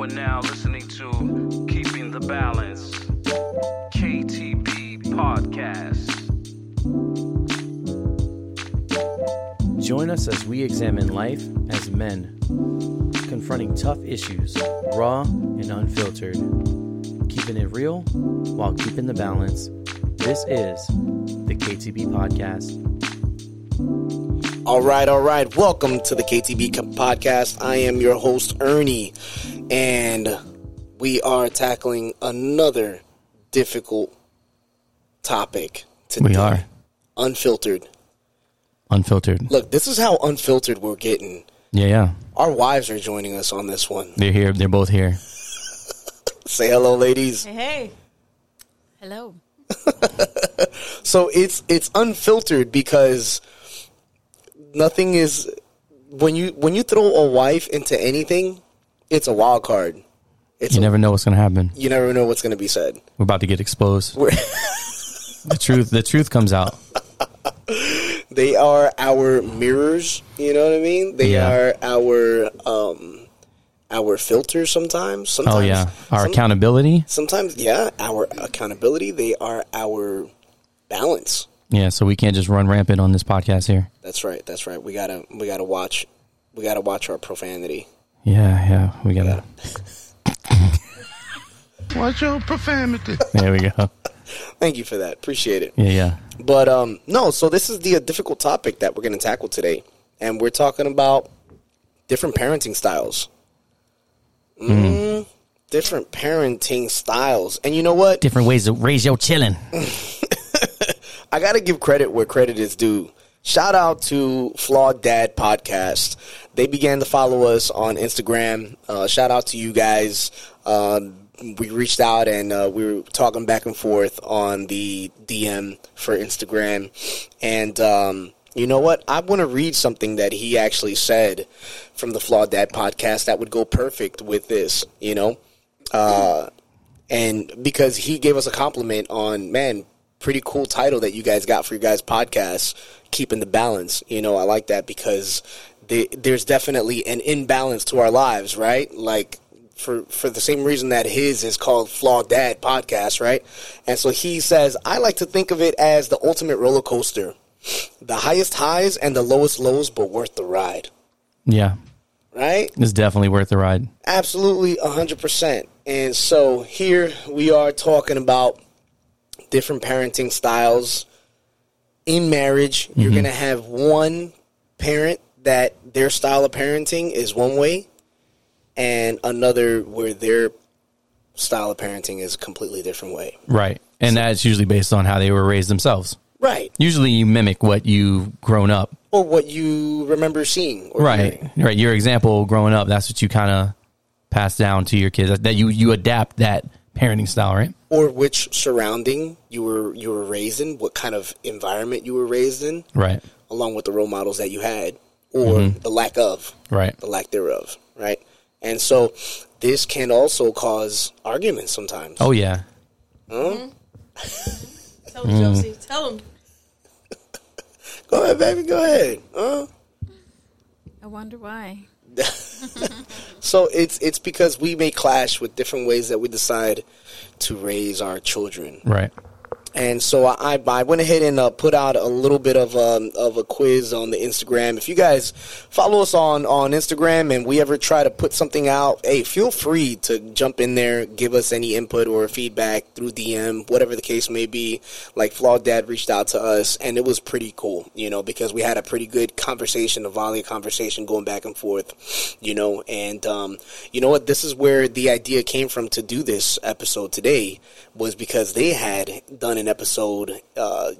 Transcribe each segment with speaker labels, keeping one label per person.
Speaker 1: You are now listening to Keeping the Balance, KTB Podcast.
Speaker 2: Join us as we examine life as men, confronting tough issues, raw and unfiltered, keeping it real while keeping the balance. This is the KTB Podcast.
Speaker 3: All right, all right. Welcome to the KTB podcast. I am your host, Ernie, and we are tackling another difficult topic today.
Speaker 2: We are
Speaker 3: Unfiltered.
Speaker 2: unfiltered.
Speaker 3: Look, this is how unfiltered we're getting.
Speaker 2: Yeah, yeah.
Speaker 3: Our wives are joining us on this one.
Speaker 2: They're here. They're both here.
Speaker 3: Say hello, ladies.
Speaker 4: Hey, hey. Hello.
Speaker 3: So it's it's unfiltered because nothing is when you when you throw a wife into anything, it's a wild card. It's
Speaker 2: You
Speaker 3: a-
Speaker 2: never know what's going to happen.
Speaker 3: you never know what's going to be said.
Speaker 2: We're about to get exposed. The truth. The truth comes out.
Speaker 3: they are our mirrors you know what i mean they
Speaker 2: Yeah.
Speaker 3: are our um our filters sometimes sometimes
Speaker 2: Oh yeah. Our
Speaker 3: some-
Speaker 2: accountability.
Speaker 3: sometimes yeah our accountability they are our balance
Speaker 2: Yeah. So we can't just run rampant on this podcast here.
Speaker 3: that's right that's right we gotta we gotta watch we gotta watch our profanity
Speaker 2: Yeah, yeah. We gotta.
Speaker 1: Watch your profanity?
Speaker 2: There we go.
Speaker 3: thank you for that appreciate it
Speaker 2: Yeah, yeah.
Speaker 3: but um no so this is the uh, difficult topic that we're gonna tackle today and we're talking about different parenting styles mm, different parenting styles and you know what
Speaker 2: Different ways to raise your chillin'.
Speaker 3: I got to give credit where credit is due. Shout out to Flawed Dad Podcast. They began to follow us on Instagram. Uh, shout out to you guys. Um we reached out and uh, we were talking back and forth on the DM for Instagram. And um, you know what? I want to read something that he actually said from the Flawed Dad Podcast that would go perfect with this, you know? Uh, and because he gave us a compliment on man pretty cool title that you guys got for your guys podcast keeping the balance you know i like that because they, there's definitely an imbalance to our lives right like for for the same reason that his is called flawed dad podcast right and so he says i like to think of it as the ultimate roller coaster the highest highs and the lowest lows but worth the ride
Speaker 2: Yeah.
Speaker 3: right
Speaker 2: It's definitely worth the ride.
Speaker 3: Absolutely, 100%. And so here we are talking about different parenting styles. In marriage, you're mm-hmm. going to have one parent that their style of parenting is one way, and another where their style of parenting is a completely different way.
Speaker 2: Right. And that's usually based on how they were raised themselves.
Speaker 3: Right.
Speaker 2: Usually you mimic what you've grown up.
Speaker 3: Or what you remember seeing. Or
Speaker 2: Right.
Speaker 3: hearing.
Speaker 2: Right. Your example growing up, that's what you kind of pass down to your kids. That you, you adapt that parenting style, right?
Speaker 3: Or which surrounding you were you were raised in, what kind of environment you were raised in.
Speaker 2: Right.
Speaker 3: along with the role models that you had or the lack of
Speaker 2: Right.
Speaker 3: the lack thereof right and so this can also cause arguments sometimes
Speaker 2: Oh, yeah.
Speaker 4: Tell him,
Speaker 2: Mm.
Speaker 4: Josie. Tell him.
Speaker 3: go ahead baby go ahead huh?
Speaker 4: I wonder why.
Speaker 3: so it's it's because we may clash with different ways that we decide to raise our children
Speaker 2: Right.
Speaker 3: And so I, I went ahead and uh, put out a little bit of um, of a quiz on the Instagram. If you guys follow us on, on Instagram and we ever try to put something out, hey, feel free to jump in there, give us any input or feedback through DM, whatever the case may be. Like Flawed Dad reached out to us, and it was pretty cool, you know, because we had a pretty good conversation, a volley conversation going back and forth, you know. And um, you know what? This is where the idea came from to do this episode today was because they had done an episode uh,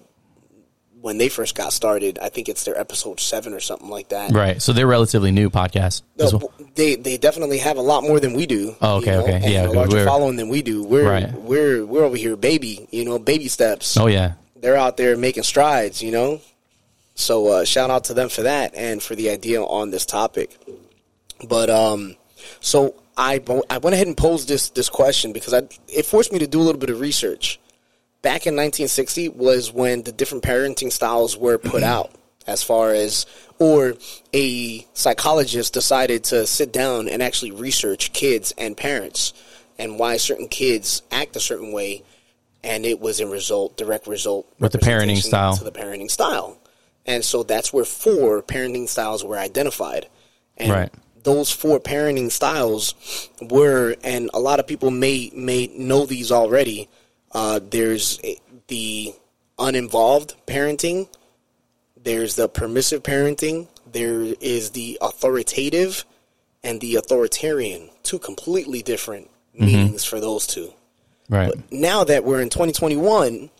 Speaker 3: when they first got started. I think it's their episode seven or something like that.
Speaker 2: Right. So they're relatively new podcast.
Speaker 3: No,
Speaker 2: well.
Speaker 3: they they definitely have a lot more than we do.
Speaker 2: Oh, okay, okay. Yeah,
Speaker 3: a larger
Speaker 2: we're-
Speaker 3: following than we do. We're
Speaker 2: Right.
Speaker 3: we're we're over here, baby. You know, baby steps.
Speaker 2: Oh, yeah.
Speaker 3: They're out there making strides. You know, so uh, shout out to them for that and for the idea on this topic. But um, so I I went ahead and posed this this question because I it forced me to do a little bit of research. Back in 1960 was when the different parenting styles were put mm-hmm. out as far as or a psychologist decided to sit down and actually research kids and parents and why certain kids act a certain way and it was in result direct result
Speaker 2: With the parenting style.
Speaker 3: to the parenting style and so that's where four parenting styles were identified and
Speaker 2: Right.
Speaker 3: those four parenting styles were and a lot of people may may know these already uh, there's the uninvolved parenting. There's the permissive parenting. There is the authoritative and the authoritarian two completely different meanings for those two.
Speaker 2: Right.
Speaker 3: now that we're in 2021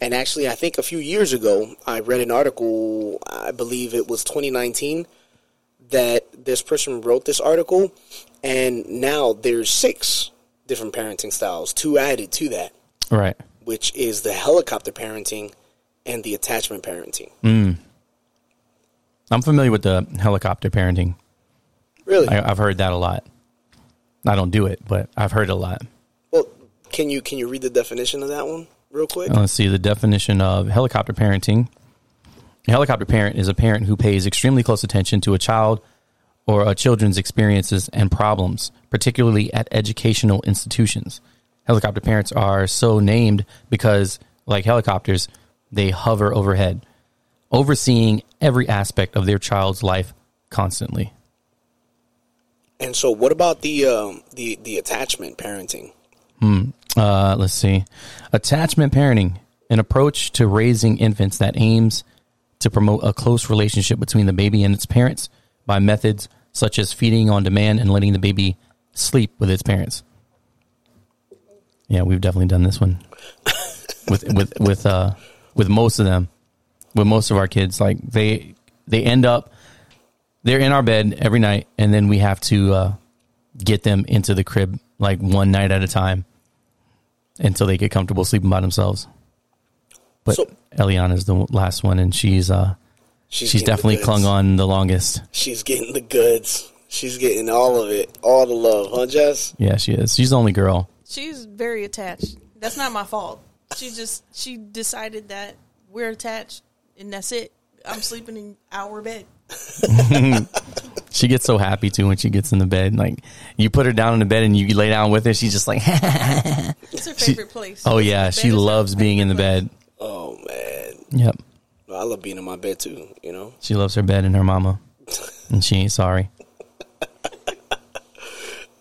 Speaker 3: and actually i think a few years ago i read an article i believe it was 2019 that this person wrote this article and now there's six different parenting styles two added to that
Speaker 2: Right.
Speaker 3: which is the helicopter parenting and the attachment parenting
Speaker 2: I'm familiar with the helicopter parenting.
Speaker 3: really
Speaker 2: I, I've heard that a lot. I don't do it, but I've heard a lot.
Speaker 3: well can you can you read the definition of that one real quick
Speaker 2: Uh, Let's see the definition of helicopter parenting. A helicopter parent is a parent who pays extremely close attention to a child or a children's experiences and problems, particularly at educational institutions. Helicopter parents are so named because, like helicopters, they hover overhead, overseeing every aspect of their child's life constantly.
Speaker 3: and so what about the um, the the attachment parenting Hmm.
Speaker 2: Uh, let's see. Attachment parenting, an approach to raising infants that aims to promote a close relationship between the baby and its parents by methods such as feeding on demand and letting the baby sleep with its parents. Yeah, we've definitely done this one with with with uh with most of them, with most of our kids. Like they they end up they're in our bed every night, and then we have to uh, get them into the crib like one night at a time until they get comfortable sleeping by themselves. But
Speaker 3: So-
Speaker 2: Eliana's the last one, and she's uh she's,
Speaker 3: the
Speaker 2: definitely clung on the longest.
Speaker 3: She's getting the goods. She's getting all of it, all the love, huh, Jess?
Speaker 2: Yeah, she is. She's the only girl.
Speaker 4: She's very attached. That's not my fault. She just she decided that we're attached and that's it. I'm sleeping in our bed.
Speaker 2: She gets so happy too when she gets in the bed. Like you put her down in the bed and you lay down with her, she's just like,
Speaker 4: It's her favorite place.
Speaker 2: oh yeah, she loves being in the
Speaker 4: favorite
Speaker 2: bed.
Speaker 3: Oh man,
Speaker 2: Yep,
Speaker 3: I love being in my bed too. You know,
Speaker 2: she loves her bed and her mama, and she ain't sorry.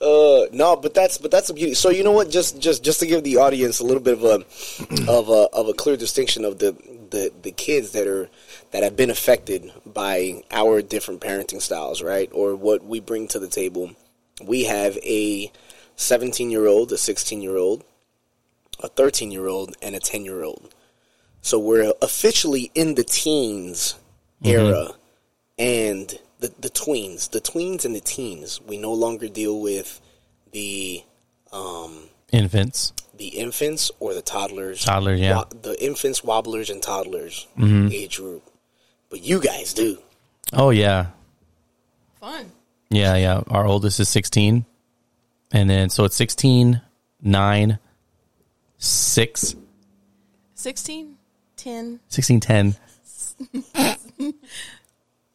Speaker 3: Uh, no, but that's but that's a beauty. So you know what? Just just just to give the audience a little bit of a of a of a clear distinction of the the the kids that are that have been affected by our different parenting styles, right? Or what we bring to the table. We have a 17 year old, a 16 year old, a 13 year old, and a 10 year old. So we're officially in the teens era and the, the tweens, the tweens and the teens. We no longer deal with the um,
Speaker 2: Infants,
Speaker 3: the infants or the toddlers.
Speaker 2: Toddlers, yeah.
Speaker 3: Wa- the infants, wobblers, and toddlers
Speaker 2: Mm-hmm.
Speaker 3: age group. But you guys do.
Speaker 2: oh yeah,
Speaker 4: Fun.
Speaker 2: yeah, yeah. Our oldest is sixteen, and then so it's 16, 9, 6,
Speaker 4: 16, 10,
Speaker 2: 16, 10,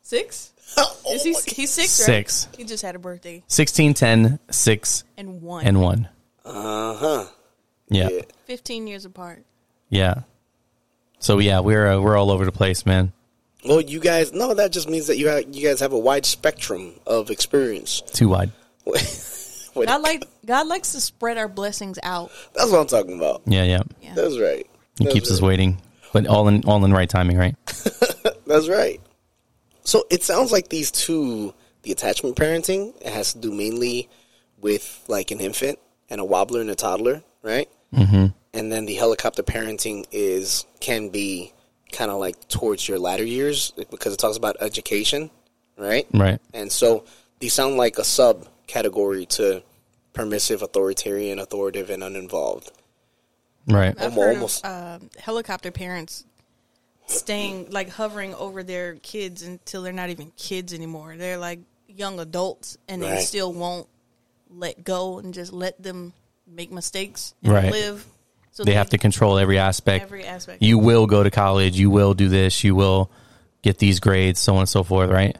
Speaker 4: 6? Is he, he's six, right?
Speaker 2: 6,
Speaker 4: He just had a birthday.
Speaker 2: 16, 10, 6,
Speaker 4: And one.
Speaker 2: and 1.
Speaker 3: Uh huh.
Speaker 2: Yeah.
Speaker 3: Yeah.
Speaker 4: 15 years apart.
Speaker 2: Yeah. So yeah, we're uh, we're all over the place, man.
Speaker 3: Well, you guys, no, that just means that you have, you guys have a wide spectrum of experience.
Speaker 2: Too wide.
Speaker 3: Wait,
Speaker 4: God like God likes to spread our blessings out.
Speaker 3: that's what I'm talking about.
Speaker 2: Yeah, yeah.
Speaker 4: Yeah.
Speaker 3: That's right.
Speaker 2: He
Speaker 3: That's
Speaker 2: keeps us
Speaker 3: right.
Speaker 2: waiting, but all in all in right timing, right?
Speaker 3: That's right. So it sounds like these two, the attachment parenting, it has to do mainly with like an infant and a wobbler and a toddler, right? Mm-hmm. And then the helicopter parenting is can be kind of like towards your latter years because it talks about education, right?
Speaker 2: Right.
Speaker 3: And so these sound like a subcategory to permissive, authoritarian, authoritative, and uninvolved.
Speaker 2: Right.
Speaker 4: I've
Speaker 3: Almo-
Speaker 4: heard
Speaker 3: almost-
Speaker 4: of uh, helicopter parents staying like hovering over their kids until they're not even kids anymore. They're like young adults, and they still won't let go and just let them make mistakes and
Speaker 2: Right.
Speaker 4: live. So
Speaker 2: They have to control every aspect.
Speaker 4: every aspect.
Speaker 2: You will go to college. You will do this. You will get these grades, so on and so forth, right?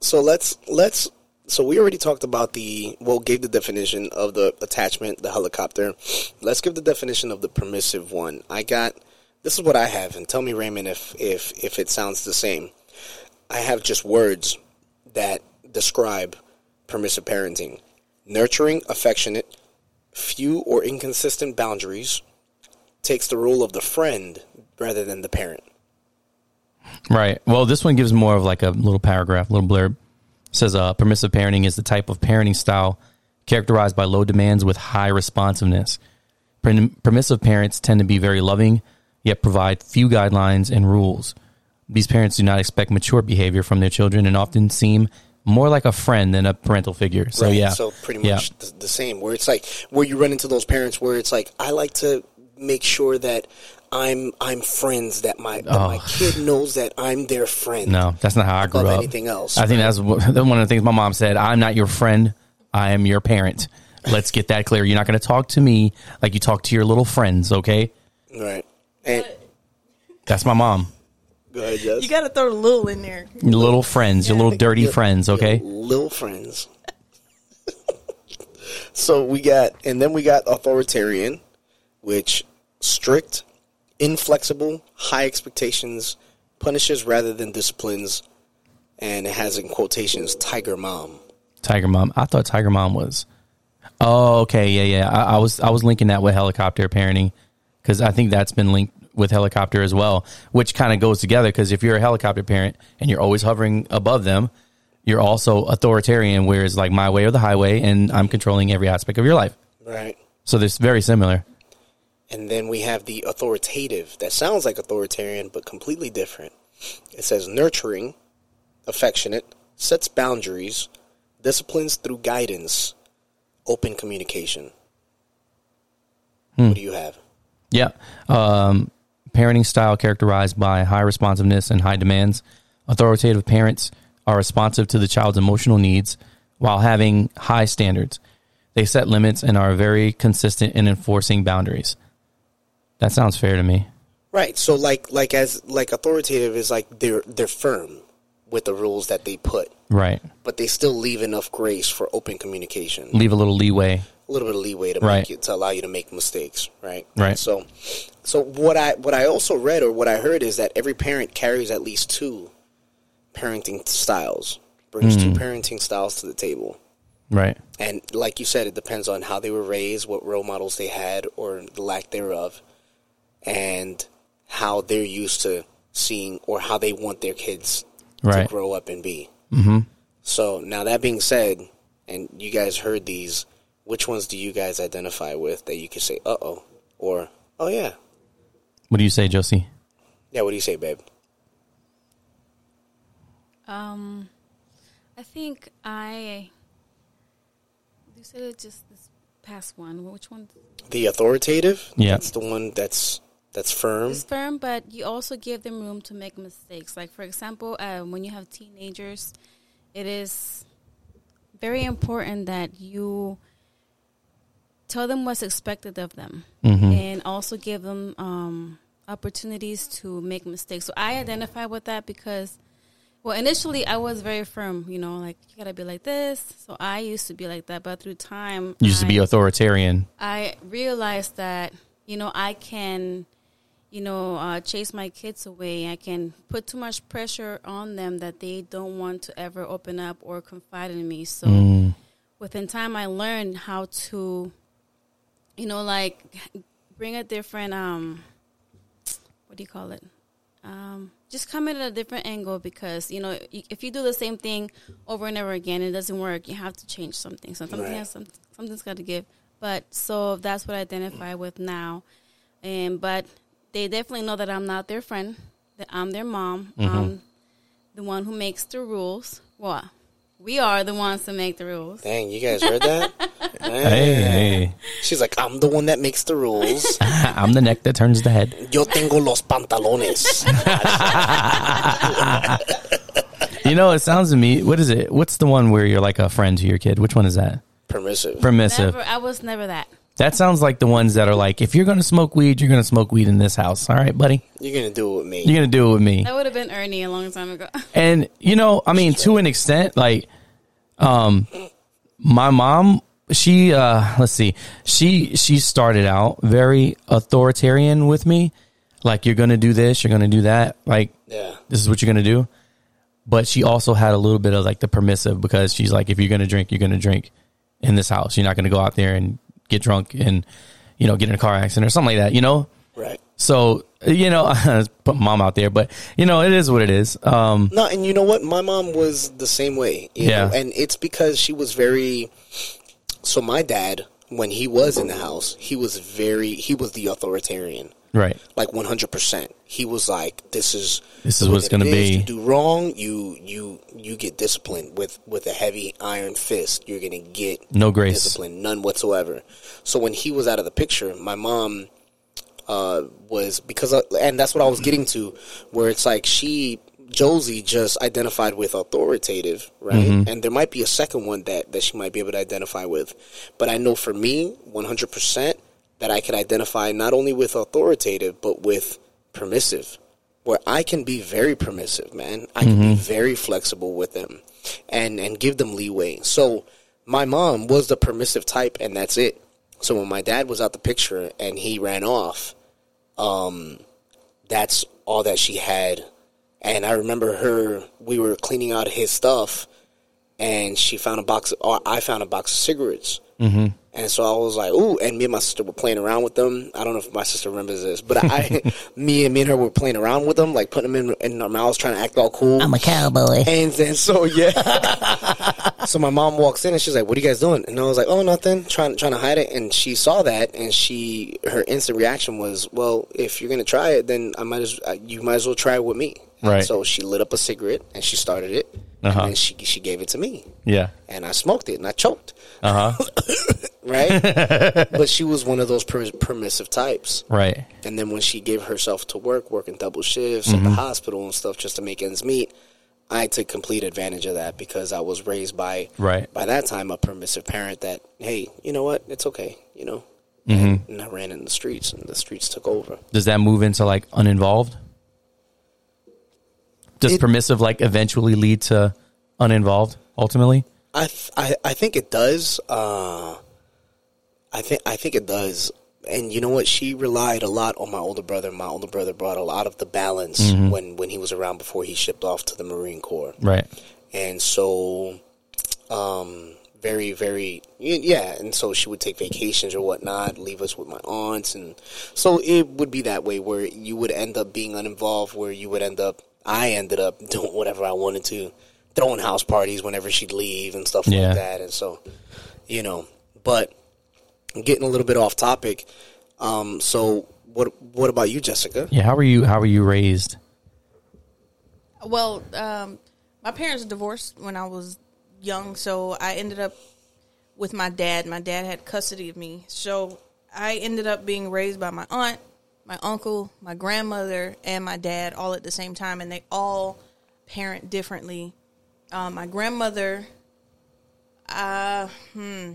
Speaker 3: So let's let's so we already talked about the well gave the definition of the attachment, the helicopter. Let's give the definition of the permissive one. I got this is what I have, and tell me Raymond if if if it sounds the same. I have just words that describe permissive parenting. Nurturing, affectionate, few or inconsistent boundaries, takes the role of the friend rather than the parent.
Speaker 2: Right. Well, this one gives more of like a little paragraph, little blurb. It says uh, permissive parenting is the type of parenting style characterized by low demands with high responsiveness. Permissive parents tend to be very loving, yet provide few guidelines and rules. These parents do not expect mature behavior from their children and often seem more like a friend than a parental figure. So
Speaker 3: Right,
Speaker 2: yeah,
Speaker 3: So pretty
Speaker 2: Yeah.
Speaker 3: much the, the same. Where it's like where you run into those parents where it's like I like to make sure that I'm I'm friends that my that my oh. kid knows that I'm their friend.
Speaker 2: Oh. No, that's not how I grew up.
Speaker 3: anything else,
Speaker 2: I think that's one of the things my mom said. I'm not your friend. I am your parent. Let's get that clear. You're not going to talk to me like you talk to your little friends. Okay,
Speaker 3: Right. And
Speaker 2: that's my mom.
Speaker 3: go ahead, Jess.
Speaker 4: You got to throw the little in there.
Speaker 2: Your little friends, your little dirty friends. Okay,
Speaker 3: little friends. so we got, and then we got authoritarian, which strict, inflexible, high expectations, punishes rather than disciplines, and it has in quotations tiger mom.
Speaker 2: Tiger Mom. I thought Tiger Mom was. Oh, okay, yeah, yeah. I, I was I was linking that with helicopter parenting because I think that's been linked with helicopter as well, which kind of goes together. Because if you're a helicopter parent and you're always hovering above them, you're also authoritarian, whereas like my way or the highway, and I'm controlling every aspect of your life.
Speaker 3: Right.
Speaker 2: So this very similar.
Speaker 3: And then we have the authoritative. That sounds like authoritarian, but completely different. It says nurturing, affectionate, sets boundaries, disciplines through guidance, open communication. What do you have?
Speaker 2: Yeah. Um, parenting style characterized by high responsiveness and high demands. Authoritative parents are responsive to the child's emotional needs while having high standards. They set limits and are very consistent in enforcing boundaries. That sounds fair to me.
Speaker 3: Right. So like like as like authoritative is like they're they're firm with the rules that they put,
Speaker 2: Right.
Speaker 3: but they still leave enough grace for open communication.
Speaker 2: Leave a little leeway.
Speaker 3: A little bit of leeway to
Speaker 2: Right.
Speaker 3: make you to allow you to make mistakes, right?
Speaker 2: Right.
Speaker 3: So, so what I what I also read or what I heard is that every parent carries at least two parenting styles, brings two parenting styles to the table,
Speaker 2: Right.
Speaker 3: and like you said, it depends on how they were raised, what role models they had, or the lack thereof, and how they're used to seeing or how they want their kids
Speaker 2: Right.
Speaker 3: to grow up and be. Mm-hmm. So now that being said, and you guys heard these, which ones do you guys identify with that you could say, "Uh oh," or "Oh yeah"?
Speaker 2: What do you say, Josie?
Speaker 3: Yeah, what do you say, babe?
Speaker 5: Um, I think I. You said it just this past one. Which one?
Speaker 3: The authoritative.
Speaker 2: Yeah.
Speaker 3: that's the one that's that's firm.
Speaker 5: It's firm, but you also give them room to make mistakes. Like for example, um, when you have teenagers, it is very important that you tell them what's expected of them, and also give them um, opportunities to make mistakes. So I identify with that because. Well, initially I was very firm, you know, like you gotta be like this. So I used to be like that, but through time,
Speaker 2: You used to be authoritarian.
Speaker 5: I realized that you know I can, you know, uh, chase my kids away. I can put too much pressure on them that they don't want to ever open up or confide in me. So within time, I learned how to, you know, like bring a different um, what do you call it? Um, just come in at a different angle because you know if you do the same thing over and over again, it doesn't work. You have to change something. So something
Speaker 3: Right.
Speaker 5: has some, something's got to give. But so that's what I identify with now. And but they definitely know that I'm not their friend. That I'm their mom. I'm the one who makes the rules. Well, we are the ones to make the rules.
Speaker 3: Dang, you guys heard that?
Speaker 2: Hey, hey.
Speaker 3: She's like, I'm the one that makes the rules.
Speaker 2: I'm the neck that turns the head.
Speaker 3: Yo tengo los pantalones.
Speaker 2: You know, it sounds to me. What is it? What's the one where you're like a friend to your kid? Which one is that?
Speaker 3: Permissive.
Speaker 2: Permissive.
Speaker 5: Never, I was never that.
Speaker 2: That sounds like the ones that are like, if you're going to smoke weed, you're going to smoke weed in this house. All right, buddy.
Speaker 3: You're gonna do it with me.
Speaker 2: You're going to do it with me.
Speaker 5: That would have been Ernie a long time ago.
Speaker 2: And you know, I mean, to an extent, like, um, my mom, she, uh, let's see, she she started out very authoritarian with me. Like, you're gonna do this, you're gonna do that. Like,
Speaker 3: Yeah.
Speaker 2: this is what you're gonna do. But she also had a little bit of like the permissive because she's like, if you're gonna drink, you're gonna drink in this house. You're not gonna go out there and get drunk and you know get in a car accident or something like that. You know.
Speaker 3: Right.
Speaker 2: So you know, put mom out there, but you know, it is what it is. Um,
Speaker 3: No, and you know what? My mom was the same way. You
Speaker 2: Yeah.
Speaker 3: Know? And it's because she was very. So my dad, when he was in the house, he was very. He was the authoritarian.
Speaker 2: right.
Speaker 3: Like one hundred percent. He was like, "This is
Speaker 2: This is
Speaker 3: the way
Speaker 2: what it's
Speaker 3: that it
Speaker 2: gonna
Speaker 3: is.
Speaker 2: be."
Speaker 3: You do wrong, you you you get disciplined with with a heavy iron fist. You're gonna get
Speaker 2: No grace.
Speaker 3: discipline, none whatsoever. So when he was out of the picture, my mom uh, was because, of, and that's what I was getting to, where it's like she Josie just identified with authoritative, right?
Speaker 2: Mm-hmm.
Speaker 3: And there might be a second one that that she might be able to identify with, but I know for me, one hundred percent, that I can identify not only with authoritative but with permissive, where I can be very permissive, man. I can be very flexible with them, and and give them leeway. So my mom was the permissive type, and that's it. So when my dad was out the picture and he ran off, um, that's all that she had. And I remember her. We were cleaning out his stuff, and she found a box. Or I found a box of cigarettes. Mm-hmm. And so I was like, "Ooh!" And me and my sister were playing around with them. I don't know if my sister remembers this, but I, me and me and her were playing around with them, like putting them in, in our mouths, trying to act all cool.
Speaker 6: I'm a cowboy.
Speaker 3: And then so yeah. so my mom walks in and she's like, "What are you guys doing?" And I was like, "Oh, nothing. Trying trying to hide it." And she saw that and she her instant reaction was, "Well, if you're gonna try it, then I might as uh, you might as well try it with me." And
Speaker 2: Right.
Speaker 3: so she lit up a cigarette and she started it,
Speaker 2: Uh-huh.
Speaker 3: and she she gave it to me,
Speaker 2: Yeah.
Speaker 3: and I smoked it and I choked.
Speaker 2: Uh huh.
Speaker 3: Right. but she was one of those per- permissive types.
Speaker 2: right.
Speaker 3: And then when she gave herself to work, working double shifts
Speaker 2: Mm-hmm.
Speaker 3: at the hospital and stuff just to make ends meet, I took complete advantage of that because I was raised by
Speaker 2: Right.
Speaker 3: by that time a permissive parent that hey, you know what, it's okay, you know.
Speaker 2: Mm-hmm.
Speaker 3: And, and I ran in the streets, and the streets took over.
Speaker 2: Does that move into like uninvolved? Does
Speaker 3: It-
Speaker 2: permissive like eventually lead to uninvolved ultimately?
Speaker 3: I th- I I think it does. Uh, I think I think it does. And you know what? She relied a lot on my older brother. My older brother brought a lot of the balance
Speaker 2: Mm-hmm.
Speaker 3: when when he was around before he shipped off to the Marine Corps.
Speaker 2: Right.
Speaker 3: and so um very very yeah and so she would take vacations or whatnot leave us with my aunts and so it would be that way where you would end up being uninvolved where you would end up i ended up doing whatever i wanted to throwing house parties whenever she'd leave and stuff
Speaker 2: Yeah.
Speaker 3: like that and so you know but getting a little bit off topic um so what what about you jessica
Speaker 2: Yeah. How were you? How were you raised?
Speaker 4: Well, um, my parents divorced when I was young, so I ended up with my dad. My dad had custody of me, so I ended up being raised by my aunt, my uncle, my grandmother, and my dad all at the same time, and they all parent differently. Um, my grandmother, uh, hmm,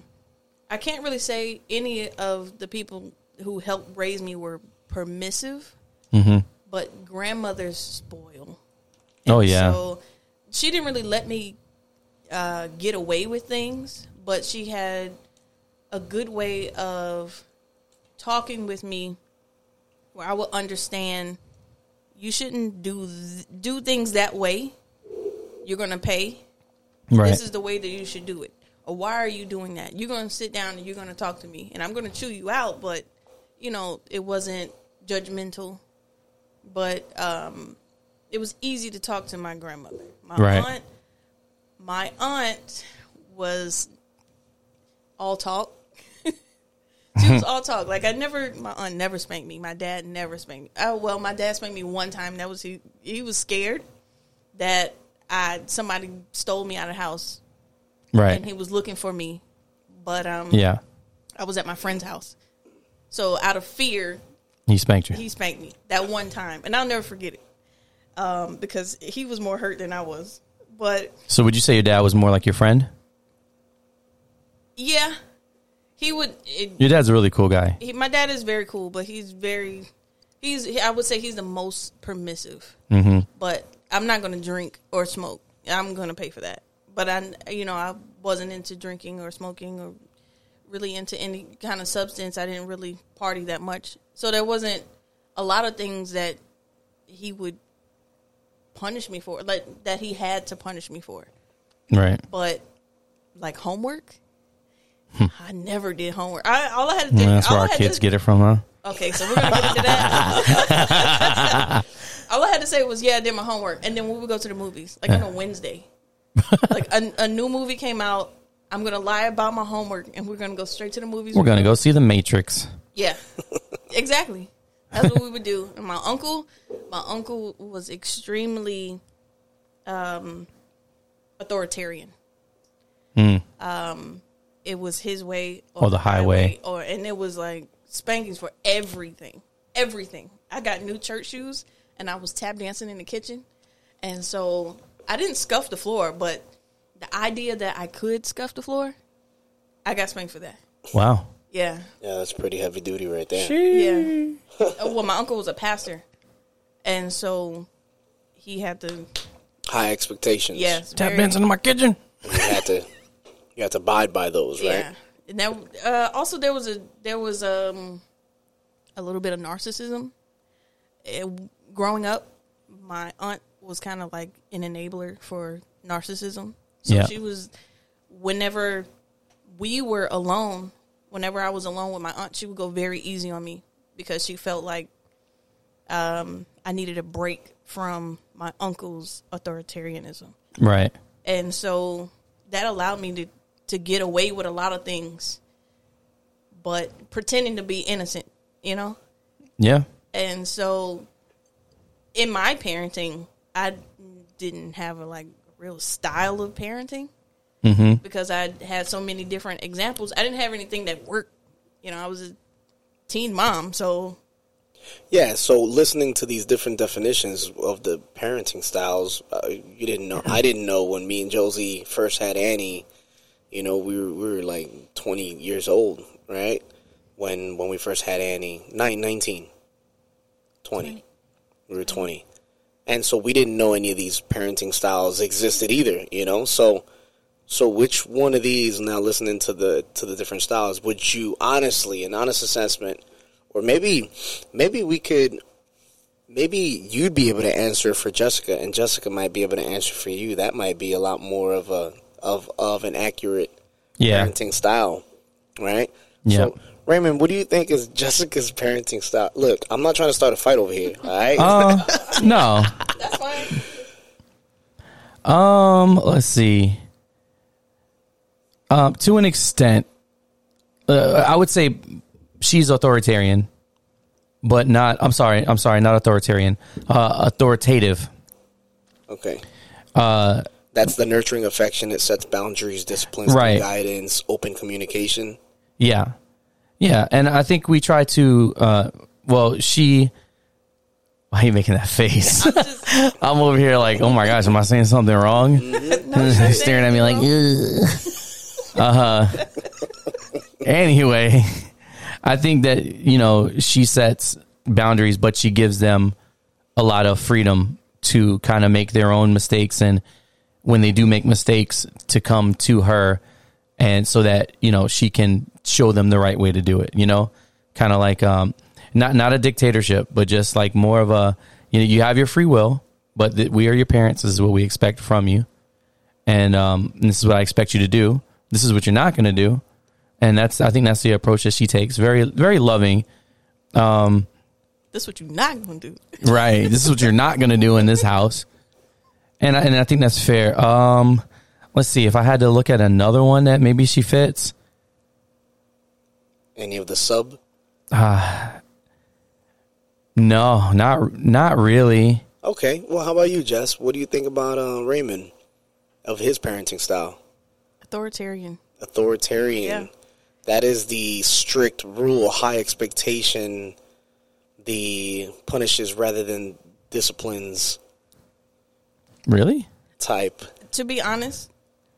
Speaker 4: I can't really say any of the people who helped raise me were permissive, but grandmothers spoil.
Speaker 2: Oh yeah.
Speaker 4: So she didn't really let me uh, get away with things, but she had a good way of talking with me where I would understand you shouldn't do th- do things that way. You're gonna pay.
Speaker 2: right.
Speaker 4: This is the way that you should do it. Or why are you doing that? You're gonna sit down and you're gonna talk to me, and I'm gonna chew you out. But you know, it wasn't judgmental, but um, it was easy to talk to my grandmother. My
Speaker 2: Right.
Speaker 4: aunt, my aunt was all talk. she was all talk. Like I never, my aunt never spanked me. My dad never spanked me. Oh well, my dad spanked me one time. That was he. He was scared that I somebody stole me out of the house
Speaker 2: right.
Speaker 4: and he was looking for me. But um,
Speaker 2: yeah.
Speaker 4: I was at my friend's house, so out of fear,
Speaker 2: He spanked you.
Speaker 4: he spanked me that one time, and I'll never forget it. Um, because he was more hurt than I was. But
Speaker 2: so would you say your dad was more like your friend?
Speaker 4: yeah, he would. It,
Speaker 2: Your dad's a really cool guy.
Speaker 4: he, my dad is very cool, but he's very. He's. I would say he's the most permissive.
Speaker 2: hmm
Speaker 4: But I'm not going to drink or smoke. I'm going to pay for that. But I, you know, I wasn't into drinking or smoking or really into any kind of substance. I didn't really party that much, so there wasn't a lot of things that he would punish me for, like that he had to punish me for.
Speaker 2: Right.
Speaker 4: But like homework, I never did homework. I all I had to do.
Speaker 2: Hmm. Yeah, that's where our kids
Speaker 4: to-
Speaker 2: get it from, huh?
Speaker 4: Okay, so we're gonna get into that. All I had to say was, "Yeah, I did my homework," and then we would go to the movies, like on a Wednesday. like a, a new movie came out, I'm gonna lie about my homework, and we're gonna go straight to the movies.
Speaker 2: We're gonna go see The Matrix.
Speaker 4: Yeah, exactly. That's what we would do. And my uncle, my uncle was extremely um, authoritarian. Um, it was his way
Speaker 2: Or the highway.
Speaker 4: or and it was like spankings for everything, everything. I got new church shoes, and I was tap dancing in the kitchen, and so I didn't scuff the floor, but the idea that I could scuff the floor, I got spanked for that.
Speaker 2: Wow.
Speaker 4: Yeah.
Speaker 3: Yeah, that's pretty heavy duty right there.
Speaker 4: Yeah. Uh, well, my uncle was a pastor, and so he had to.
Speaker 3: High expectations.
Speaker 4: Yes.
Speaker 2: Tap
Speaker 4: very-
Speaker 2: dancing in my kitchen.
Speaker 3: You had to you had to abide by those, right?
Speaker 4: Yeah. And that uh, also there was a there was um a little bit of narcissism. It, growing up, my aunt was kind of like an enabler for narcissism. So
Speaker 2: Yeah.
Speaker 4: she was whenever we were alone, whenever I was alone with my aunt, she would go very easy on me because she felt like um I needed a break from my uncle's authoritarianism
Speaker 2: Right.
Speaker 4: and so that allowed me to to get away with a lot of things but pretending to be innocent you know
Speaker 2: Yeah.
Speaker 4: and so in my parenting i didn't have a like real style of parenting
Speaker 2: Mm-hmm.
Speaker 4: because i had so many different examples i didn't have anything that worked you know i was a teen mom so
Speaker 3: Yeah, so listening to these different definitions of the parenting styles, uh, you didn't know. I didn't know when me and Josie first had Annie. You know, we were we were like twenty years old, right? When when we first had Annie, nine, 19, 20. We were twenty, and so we didn't know any of these parenting styles existed either. You know, so so which one of these now listening to the to the different styles would you honestly an honest assessment or maybe maybe we could maybe you'd be able to answer for Jessica and Jessica might be able to answer for you that might be a lot more of a of of an accurate
Speaker 2: Yeah.
Speaker 3: parenting style right
Speaker 2: Yeah.
Speaker 3: so Raymond what do you think is Jessica's parenting style look I'm not trying to start a fight over here all right
Speaker 2: Uh, no.
Speaker 4: that's fine
Speaker 2: Um, let's see. Um, to an extent, uh, I would say she's authoritarian, but not. I'm sorry. I'm sorry. Not authoritarian. Uh, authoritative.
Speaker 3: okay
Speaker 2: Uh,
Speaker 3: that's the nurturing affection it sets boundaries disciplines
Speaker 2: Right.
Speaker 3: guidance open communication
Speaker 2: yeah, yeah. And I think we try to. Uh, well, she. Why are you making that face? I'm over here like, oh my gosh, am I saying something wrong? Staring at me like, uh huh. anyway, I think that you know she sets boundaries, but she gives them a lot of freedom to kind of make their own mistakes, and when they do make mistakes, to come to her, and so that you know she can show them the right way to do it. You know, kind of like um, not not a dictatorship, but just like more of a you know you have your free will, but th- we are your parents. This is what we expect from you, and um, and this is what I expect you to do. This is what you're not going to do, and that's I think that's the approach that she takes. Very very loving.
Speaker 4: um this is what you're not gonna do
Speaker 2: Right. this is what you're not going to do in this house. And I, and I think that's fair. Um let's see if I had to look at another one that maybe she fits.
Speaker 3: any of the sub
Speaker 2: No, not not really.
Speaker 3: okay well how about you Jess what do you think about uh, Raymond of his parenting style
Speaker 4: authoritarian
Speaker 3: authoritarian.
Speaker 4: Yeah.
Speaker 3: That is the strict rule, high expectation, the punishes rather than disciplines
Speaker 2: Really?
Speaker 3: type.
Speaker 4: to be honest,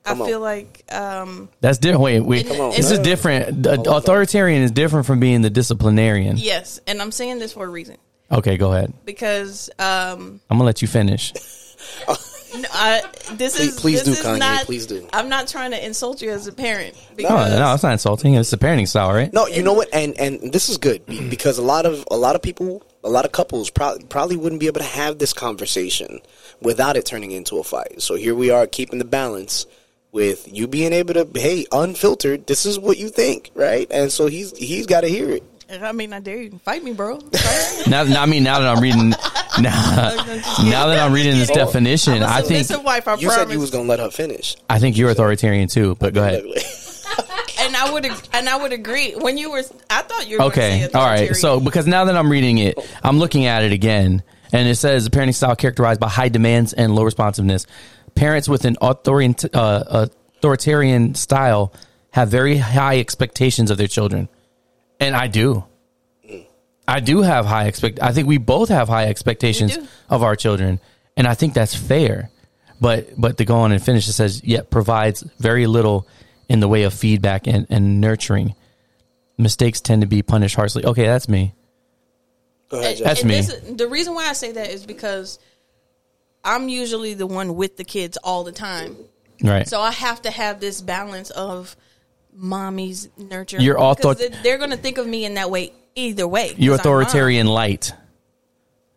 Speaker 3: Come
Speaker 4: I
Speaker 3: on.
Speaker 4: feel like um,
Speaker 2: That's different. Wait, wait.
Speaker 4: Come on.
Speaker 2: This is different. The authoritarian is different from being the disciplinarian.
Speaker 4: yes, and I'm saying this for a reason
Speaker 2: Okay, go ahead.
Speaker 4: because um,
Speaker 2: I'm gonna let you finish.
Speaker 4: no, I, this
Speaker 3: Please-
Speaker 4: is
Speaker 3: please
Speaker 4: this
Speaker 3: do,
Speaker 4: is
Speaker 3: Kanye,
Speaker 4: not,
Speaker 3: please do.
Speaker 4: I'm not trying to insult you as a parent.
Speaker 2: No,
Speaker 4: Because
Speaker 2: no, it's not insulting. It's the parenting style, right?
Speaker 3: No, you know what? And and this is good be- because a lot of a lot of people, a lot of couples probably probably wouldn't be able to have this conversation without it turning into a fight. So here we are keeping the balance with you being able to hey unfiltered. This is what you think, right? And so he's he's got to hear it.
Speaker 4: I mean, I dare you, fight me, bro. Fight me.
Speaker 2: Now, now, I mean, now that I'm reading, now, now that I'm reading this definition,
Speaker 4: I'm a
Speaker 2: I think
Speaker 4: submissive wife. I
Speaker 3: You
Speaker 4: promise.
Speaker 3: said you was gonna let her finish.
Speaker 2: I think you're authoritarian too. But go ahead.
Speaker 4: and I would and I would agree when you were. I thought you were
Speaker 2: Okay,
Speaker 4: Gonna say
Speaker 2: all right. So because now that I'm reading it, I'm looking at it again, and it says parenting style characterized by high demands and low responsiveness. Parents with an authorita- uh, authoritarian style have very high expectations of their children, and I do. I do have high expect. I think we both have high expectations of our children, and I think that's fair. But but to go on and finish, it says yet provides very little in the way of feedback and, and nurturing. Mistakes tend to be punished harshly. Okay, that's me.
Speaker 3: Go ahead,
Speaker 4: And-
Speaker 3: Jess.
Speaker 2: That's
Speaker 4: and
Speaker 2: me.
Speaker 4: this- the reason why I say that is because I'm usually the one with the kids all the time,
Speaker 2: Right.
Speaker 4: so I have to have this balance of mommy's nurture.
Speaker 2: You're author-
Speaker 4: because they're, they're going to think of me in that way either way.
Speaker 2: You're
Speaker 4: I'm
Speaker 2: authoritarian light.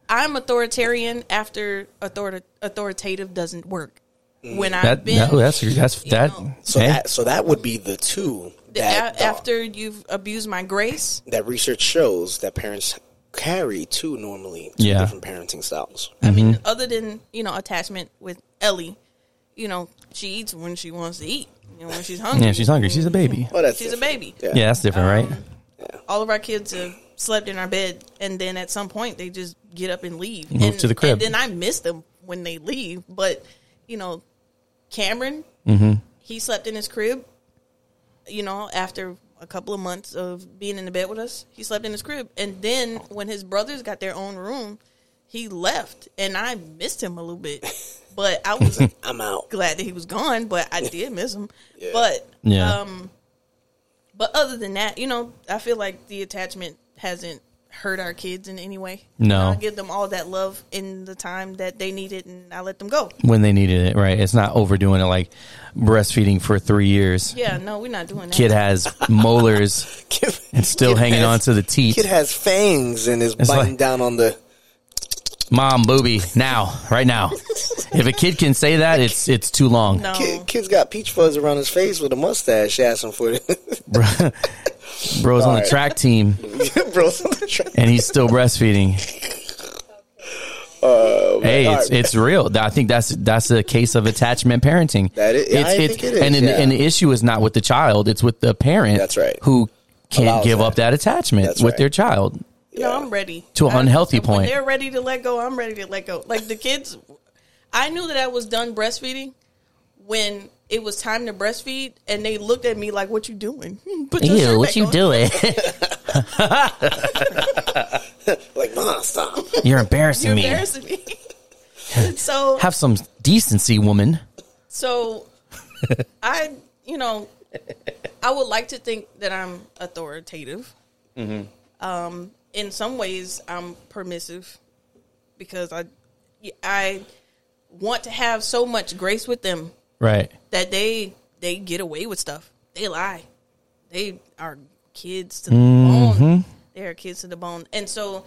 Speaker 4: I'm authoritarian after author- authoritative doesn't work. When
Speaker 2: That
Speaker 4: I've been
Speaker 2: no, that's that's that.
Speaker 4: know,
Speaker 3: So
Speaker 2: hey,
Speaker 3: that so that would be the two that
Speaker 4: a- uh, after you've abused my grace,
Speaker 3: that research shows that parents carry two normally two
Speaker 2: Yeah.
Speaker 3: different parenting styles.
Speaker 4: I mean,
Speaker 2: Mm-hmm.
Speaker 4: other than you know attachment with Ellie, you know she eats when she wants to eat. You know when she's hungry.
Speaker 2: yeah, she's hungry. She's a baby.
Speaker 3: Oh, that's
Speaker 4: She's a baby.
Speaker 3: Yeah.
Speaker 2: Yeah, that's different, right?
Speaker 4: All of our kids have slept in our bed, and then at some point they just get up and leave.
Speaker 2: Move
Speaker 4: and,
Speaker 2: to the crib.
Speaker 4: And then I miss them when they leave. But you know, Cameron,
Speaker 2: Mm-hmm.
Speaker 4: he slept in his crib. You know, after a couple of months of being in the bed with us, he slept in his crib. And then when his brothers got their own room, he left, and I missed him a little bit. But I was
Speaker 3: I'm out.
Speaker 4: glad that he was gone, but I did miss him.
Speaker 3: Yeah.
Speaker 4: But
Speaker 2: Yeah.
Speaker 4: um, but other than that, you know, I feel like the attachment hasn't hurt our kids in any way.
Speaker 2: No.
Speaker 4: I give them all that love in the time that they need it, and I let them go.
Speaker 2: When they needed it, right? It's not overdoing it like breastfeeding for three years.
Speaker 4: Yeah, no, we're not doing that.
Speaker 2: Kid has molars
Speaker 3: Kid,
Speaker 2: and still
Speaker 3: kid
Speaker 2: hanging
Speaker 3: has-
Speaker 2: on to the teeth.
Speaker 3: Kid has fangs and is
Speaker 2: It's
Speaker 3: biting
Speaker 2: like-
Speaker 3: down on the.
Speaker 2: Mom, booby, now, right now. if a kid can say that, it's it's too long.
Speaker 4: no,
Speaker 3: Kid, kid's got peach fuzz around his face with a mustache asking for it.
Speaker 2: Bro's on the
Speaker 3: Alright.
Speaker 2: track team
Speaker 3: Bro's on the track.
Speaker 2: and he's still breastfeeding. Uh, hey,
Speaker 3: All
Speaker 2: it's
Speaker 3: right.
Speaker 2: it's real. I think that's that's a case of attachment parenting.
Speaker 3: That is-
Speaker 2: it's,
Speaker 3: I
Speaker 2: it's,
Speaker 3: think it is,
Speaker 2: and and,
Speaker 3: yeah.
Speaker 2: and the issue is not with the child; it's with the parent.
Speaker 3: That's right.
Speaker 2: Who can't
Speaker 3: Allows
Speaker 2: give
Speaker 3: that.
Speaker 2: up that attachment
Speaker 3: That's
Speaker 2: with
Speaker 3: right.
Speaker 2: their child.
Speaker 4: no, I'm ready
Speaker 2: To an
Speaker 4: I-
Speaker 2: unhealthy
Speaker 4: when
Speaker 2: point.
Speaker 4: They're ready to let go. I'm ready to let go. Like the kids, I knew that I was done breastfeeding when it was time to breastfeed, and they looked at me like, "What you doing? Put your shirt back on."
Speaker 2: doing?
Speaker 3: Like, mom, stop.
Speaker 2: You're embarrassing me.
Speaker 4: You're
Speaker 2: me.
Speaker 4: embarrassing me. so
Speaker 2: Have some decency, woman.
Speaker 4: So, I, you know, I would like to think that I'm authoritative. Um, in some ways, I'm permissive because I, I want to have so much grace with them
Speaker 2: Right.
Speaker 4: that they they get away with stuff. They lie. They are kids to the bone. They are kids to the bone, and so,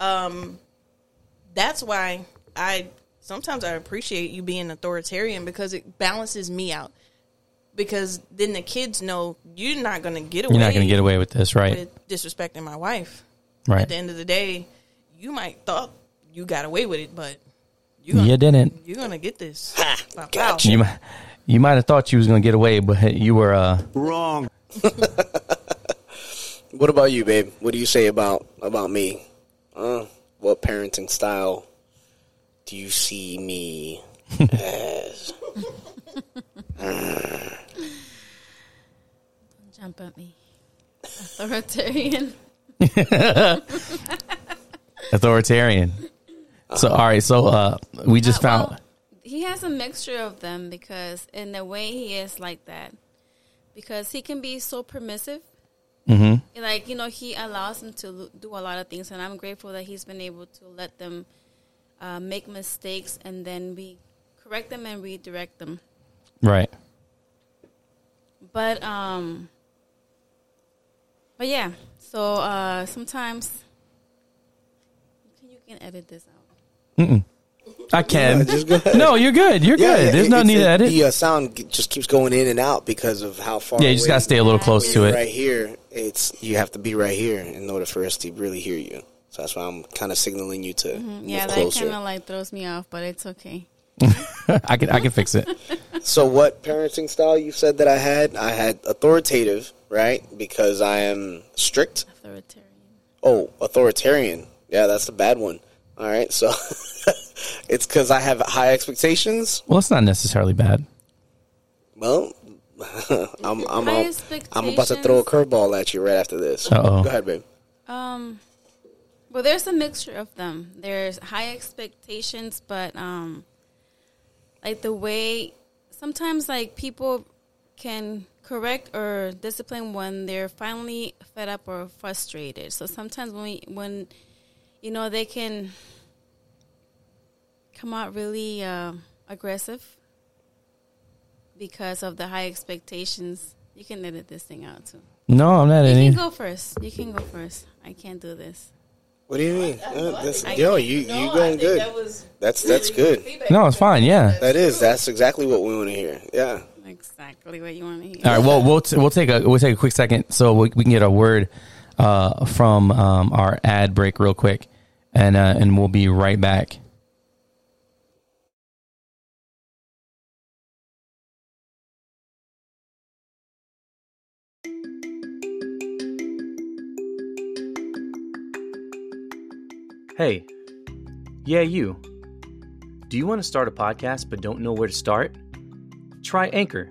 Speaker 4: um, that's why I sometimes I appreciate you being authoritarian because it balances me out. Because then the kids know you're not going to get away.
Speaker 2: You're not going to get away with this, right?
Speaker 4: with disrespecting my wife.
Speaker 2: Right.
Speaker 4: At the end of the day, you might thought you got away with it, but you gonna,
Speaker 2: You didn't.
Speaker 4: You're gonna get this. Bow,
Speaker 3: gotcha.
Speaker 4: bow.
Speaker 2: You might, you might have thought you was going to get away, but you were. uh wrong.
Speaker 3: What about you, babe? What do you say about about me? Uh, what parenting style do you see me as?
Speaker 5: Jump at me. Authoritarian.
Speaker 2: authoritarian. So all right, so uh we just
Speaker 5: Uh, well,
Speaker 2: found
Speaker 5: he has a mixture of them because in the way he is like that, because he can be so permissive. Mm-hmm. Like you know, he allows them to do a lot of things, and I'm grateful that he's been able to let them uh, make mistakes and then we correct them and redirect them.
Speaker 2: Right.
Speaker 5: But um, but yeah. So uh, sometimes you can edit this out.
Speaker 2: I can.
Speaker 3: just go ahead.
Speaker 2: No, you're good. You're
Speaker 3: Yeah,
Speaker 2: good.
Speaker 3: yeah,
Speaker 2: There's
Speaker 3: it-
Speaker 2: no need to edit.
Speaker 3: The uh, sound just keeps going in and out because of how far.
Speaker 2: Yeah, you just gotta stay a little close to it.
Speaker 3: Right here, it's you have to be right here in order for us to really hear you. So that's why I'm kind of signaling you to move
Speaker 5: Yeah, that kind of like throws me off, but it's okay.
Speaker 2: I can. I can fix it.
Speaker 3: So, what parenting style you said that I had? I had authoritative, right? Because I am strict.
Speaker 5: Authoritarian.
Speaker 3: Oh, authoritarian. Yeah, that's the bad one. All right, so it's because I have high expectations.
Speaker 2: Well, it's not necessarily bad.
Speaker 3: Well, I'm I'm,
Speaker 5: High
Speaker 3: a, I'm about to throw a curveball at you right after this.
Speaker 2: Uh-oh.
Speaker 3: Go ahead, babe.
Speaker 5: Um, well, there's a mixture of them. There's high expectations, but um, like the way sometimes like people can correct or discipline when they're finally fed up or frustrated. So sometimes when we, when you know they can come out really uh, aggressive because of the high expectations. You can edit this thing out too.
Speaker 2: No, I'm not editing.
Speaker 5: You
Speaker 2: any.
Speaker 5: can go first. You can go first. I can't do this.
Speaker 3: What do you mean? Uh, that's,
Speaker 5: I-
Speaker 3: yo, you you going good? That that's that's good.
Speaker 2: No, it's fine. Yeah.
Speaker 3: That is that's exactly what we want to hear. Yeah.
Speaker 5: Exactly what you want to hear.
Speaker 2: All right. Well, we'll t- we'll take a we'll take a quick second so we, we can get a word uh, from um, our ad break real quick, and uh, and we'll be right back. Hey, yeah, you. Do you want to start a podcast but don't know where to start? Try Anchor.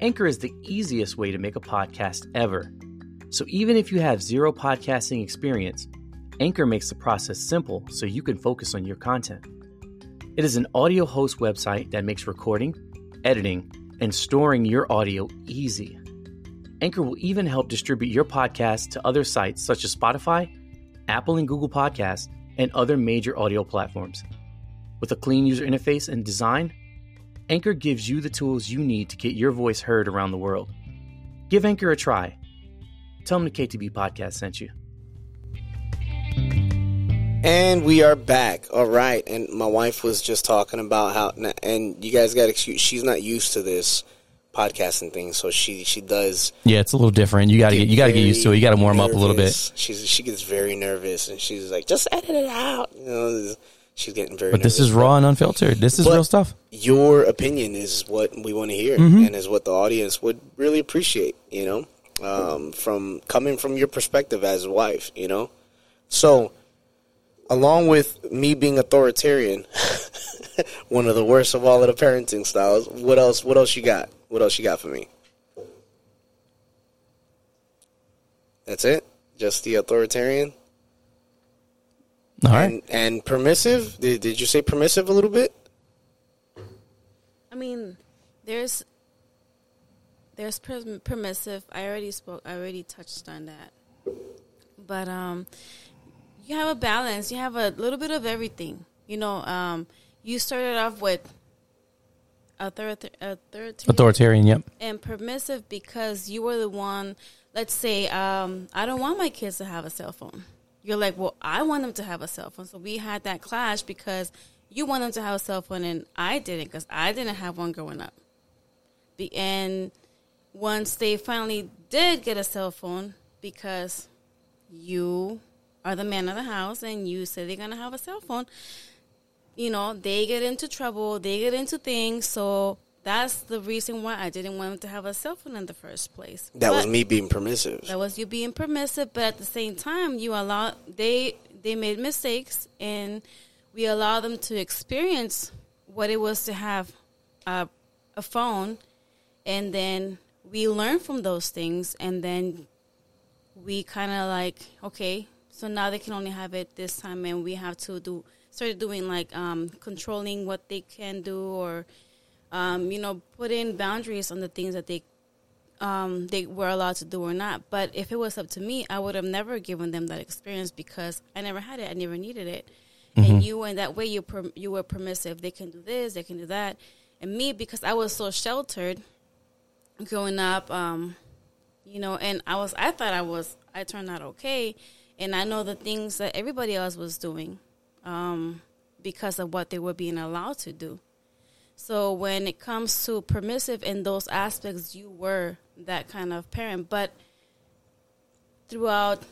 Speaker 2: Anchor is the easiest way to make a podcast ever. So even if you have zero podcasting experience, Anchor makes the process simple so you can focus on your content. It is an audio host website that makes recording, editing, and storing your audio easy. Anchor will even help distribute your podcast to other sites such as Spotify, Apple and Google Podcasts, and other major audio platforms. With a clean user interface and design, Anchor gives you the tools you need to get your voice heard around the world. Give Anchor a try. Tell them the KTB podcast sent you.
Speaker 3: And we are back. All right. And my wife was just talking about how, and you guys got to excuse. She's not used to this podcasting thing, so she she does.
Speaker 2: Yeah, it's a little different. You got to get you got to get used to it. You got to warm up a little bit.
Speaker 3: She's she gets very nervous, and she's like, "Just edit it out." You know, she's getting very.
Speaker 2: But this is raw and unfiltered. This is
Speaker 3: But-
Speaker 2: real stuff.
Speaker 3: Your opinion is what we want to hear,
Speaker 2: Mm-hmm.
Speaker 3: and is what the audience would really appreciate. You know, um, from coming from your perspective as a wife. You know, so along with me being authoritarian, one of the worst of all of the parenting styles. What else? What else you got? What else you got for me? That's it. Just the authoritarian
Speaker 2: All right.
Speaker 3: and and permissive. Did, did you say permissive a little bit?
Speaker 5: I mean, there's there's permissive. I already spoke. I already touched on that. But um, you have a balance. You have a little bit of everything. You know, um, you started off with authorita- authoritarian
Speaker 2: Authoritarian. Yep.
Speaker 5: and permissive because you were the one. Let's say um, I don't want my kids to have a cell phone. You're like, well, I want them to have a cell phone. So we had that clash because you want them to have a cell phone and I didn't because I didn't have one growing up. Be- and once they finally did get a cell phone, because you are the man of the house and you said they're gonna have a cell phone, you know, they get into trouble, they get into things. So that's the reason why I didn't want them to have a cell phone in the first place.
Speaker 3: That was me being permissive.
Speaker 5: that was you being permissive, but at the same time, you allow they they made mistakes, and we allow them to experience what it was to have a, a phone, and then we learn from those things, and then we kind of like okay, so now they can only have it this time, and we have to do started doing like um, controlling what they can do or um, you know putting boundaries on the things that they um, they were allowed to do or not. But if it was up to me, I would have never given them that experience because I never had it. I never needed it. And you, in that way, you per- you were permissive. They can do this, they can do that. And me, because I was so sheltered growing up, um, you know, and I was, I thought I was, I turned out okay. And I know the things that everybody else was doing um, because of what they were being allowed to do. So when it comes to permissive in those aspects, you were that kind of parent. But throughout,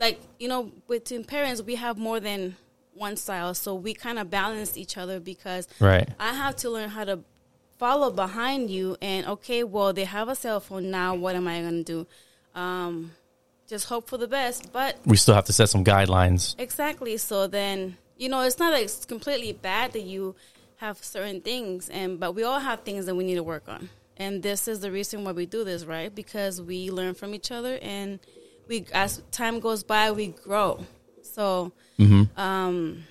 Speaker 5: like you know, between parents, we have more than one style, so we kind of balance each other because
Speaker 2: Right.
Speaker 5: I have to learn how to follow behind you. And okay, well, they have a cell phone now. What am I going to do? Um, just hope for the best, but
Speaker 2: We still have to set some guidelines.
Speaker 5: Exactly. So then, you know, it's not like it's completely bad that you have certain things, and but we all have things that we need to work on. And this is the reason why we do this, right? Because we learn from each other, and we as time goes by, we grow. So, um,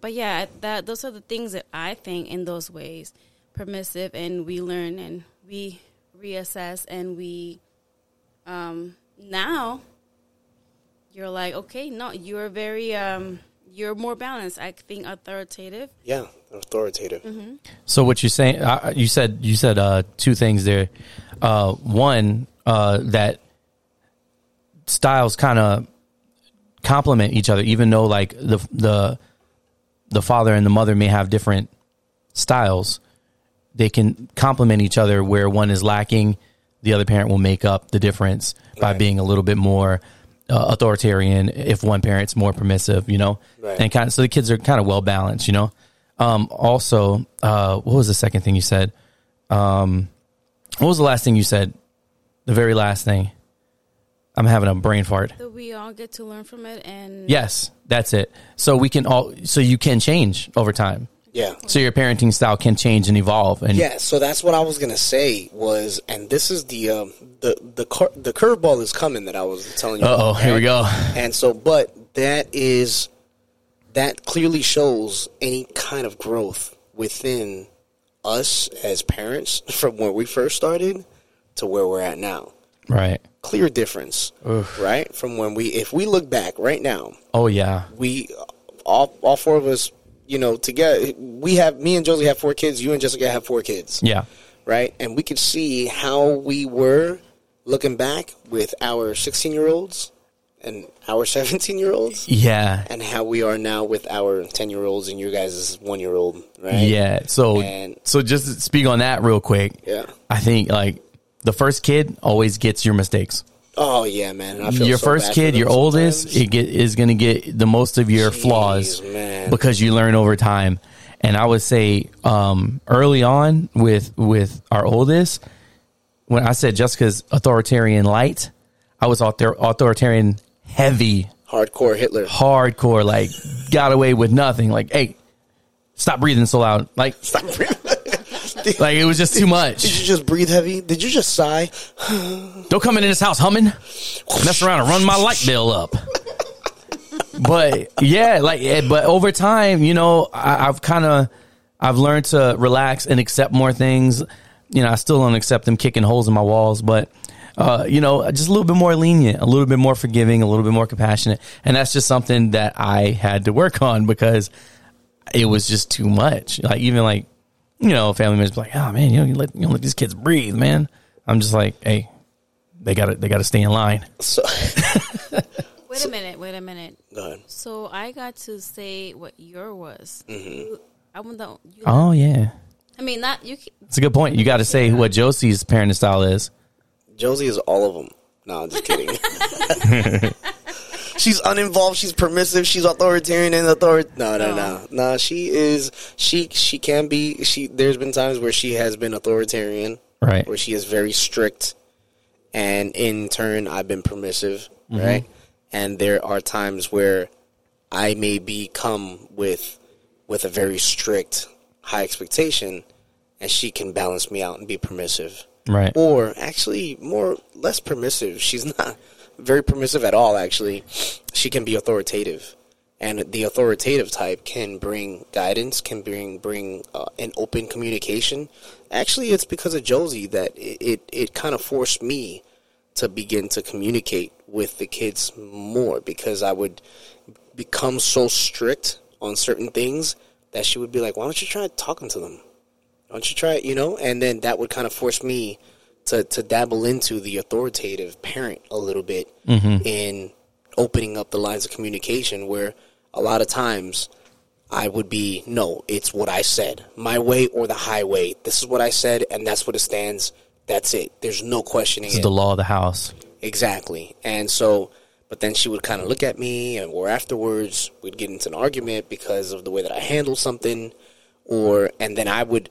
Speaker 5: but yeah, that those are the things that I think in those ways permissive, and we learn and we reassess, and we um, now you're like, okay, no, you're very, um, you're more balanced. I think authoritative.
Speaker 3: Yeah, authoritative.
Speaker 2: So what you're saying? Uh, you said you said uh, two things there. Uh, one uh, that styles kind of complement each other, even though like the the the father and the mother may have different styles. They can complement each other. Where one is lacking, the other parent will make up the difference by being a little bit more uh, authoritarian. If one parent's more permissive, you know,
Speaker 3: Right.
Speaker 2: and kind of so the kids are kind of well balanced, you know. Um, also, uh, what was the second thing you said? Um, what was the last thing you said? The very last thing. I'm having a brain fart.
Speaker 5: That we all get to learn from it, and
Speaker 2: Yes, that's it. So we can all, so you can change over time.
Speaker 3: Yeah.
Speaker 2: So your parenting style can change and evolve. And
Speaker 3: Yeah, so that's what I was gonna say was, and this is the um, the the cur- the curveball is coming that I was telling you.
Speaker 2: oh, here we go.
Speaker 3: And so, but that is that clearly shows any kind of growth within us as parents from where we first started to where we're at now.
Speaker 2: Right.
Speaker 3: Clear difference, right? From when we, if we look back right now,
Speaker 2: Oh yeah.
Speaker 3: we all all four of us, you know, together, we have me and Josie have four kids. You and Jessica have four kids
Speaker 2: Yeah.
Speaker 3: right? And we could see how we were looking back with our 16 year olds and our 17 year olds,
Speaker 2: Yeah.
Speaker 3: and how we are now with our 10 year olds and your guys' one year old, right?
Speaker 2: Yeah. So
Speaker 3: And-
Speaker 2: so just speak on that real quick.
Speaker 3: Yeah.
Speaker 2: I think like the first kid always gets your mistakes.
Speaker 3: Oh yeah, man. I feel
Speaker 2: your
Speaker 3: so
Speaker 2: first kid, your oldest,
Speaker 3: sometimes.
Speaker 2: it get, is going to get the most of your
Speaker 3: Jeez,
Speaker 2: flaws
Speaker 3: man.
Speaker 2: because you learn over time. And I would say um, early on with with our oldest, when I said Jessica's authoritarian light, I was author- authoritarian heavy,
Speaker 3: hardcore Hitler.
Speaker 2: hardcore, like got away with nothing. Like, hey, stop breathing so loud. Like,
Speaker 3: Stop breathing.
Speaker 2: like it was just too much.
Speaker 3: did you just breathe heavy? Did you just sigh?
Speaker 2: Don't come in this house humming, mess around and run my light bill up. But yeah, like, eh, but over time, you know, I, I've kind of, I've learned to relax and accept more things. You know, I still don't accept them kicking holes in my walls, but, uh, you know, just a little bit more lenient, a little bit more forgiving, a little bit more compassionate. And that's just something that I had to work on because it was just too much. Like, even like, you know, family members be like, oh man, you know, you let, you know, let these kids breathe, man. I'm just like, hey, they gotta, they gotta stay in line.
Speaker 3: So,
Speaker 5: wait a minute, wait a minute.
Speaker 3: go ahead.
Speaker 5: So I got to say what your was. Mm-hmm. You- I want the. You,
Speaker 2: Oh yeah,
Speaker 5: I mean, not you.
Speaker 2: it's a good point. You got to say what Josie's parenting style is.
Speaker 3: Josie is all of them. No, I'm just kidding. she's uninvolved. She's permissive. She's authoritarian and author. No, no, no, no. She is. She she can be. She. There's been times where she has been authoritarian,
Speaker 2: Right.
Speaker 3: where she is very strict, and in turn, I've been permissive, mm-hmm. right? And there are times where I may become with with a very strict, high expectation, and she can balance me out and be permissive
Speaker 2: Right.
Speaker 3: or actually more less permissive. She's not very permissive at all. Actually, she can be authoritative, and the authoritative type can bring guidance, can bring bring uh, an open communication. Actually, it's because of Josie that it it, it kind of forced me to begin to communicate with the kids more because I would become so strict on certain things that she would be like, "Why don't you try talking to them? Why don't you try it?" You know, and then that would kind of force me to to dabble into the authoritative parent a little bit mm-hmm. in opening up the lines of communication where a lot of times I would be no, it's what I said, my way or the highway. This is what I said, and that's what it stands. That's it. There's no questioning
Speaker 2: This is
Speaker 3: it.
Speaker 2: the law of the house.
Speaker 3: Exactly. And so, but then she would kind of look at me, and or afterwards, we'd get into an argument because of the way that I handled something, or and then I would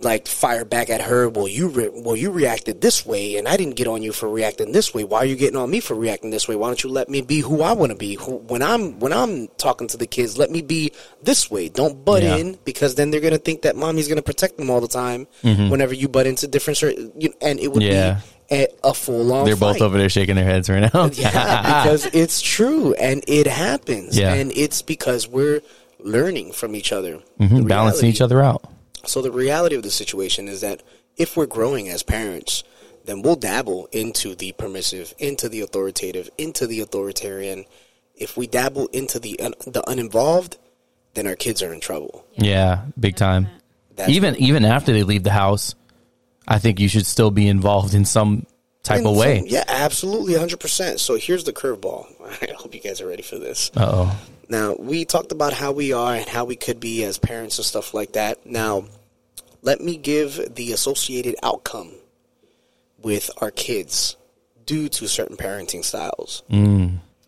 Speaker 3: like fire back at her. Well, you re- well you reacted this way, and I didn't get on you for reacting this way. Why are you getting on me for reacting this way? Why don't you let me be who I want to be? Who, when I'm when I'm talking to the kids, let me be this way. Don't butt
Speaker 2: Yeah.
Speaker 3: in because then they're gonna think that mommy's gonna protect them all the time. Whenever you butt into different, you, and it would
Speaker 2: Mm-hmm. Yeah.
Speaker 3: be a, full on.
Speaker 2: They're both over there shaking their heads right now.
Speaker 3: Yeah, because it's true and it happens.
Speaker 2: Yeah.
Speaker 3: And it's because we're learning from each other.
Speaker 2: Mhm, balancing each other out.
Speaker 3: So the reality of the situation is that if we're growing as parents, then we'll dabble into the permissive, into the authoritative, into the authoritarian. If we dabble into the un- the uninvolved, then our kids are in trouble.
Speaker 2: Yeah, big time.
Speaker 3: That's
Speaker 2: even even after they leave the house, I think you should still be involved in some type
Speaker 3: In
Speaker 2: of way.
Speaker 3: some- yeah, absolutely, hundred percent. So here's the curveball. I hope you guys are ready for this.
Speaker 2: Uh oh.
Speaker 3: Now, we talked about how we are and how we could be as parents and stuff like that. Now, let me give the associated outcome with our kids due to certain parenting styles.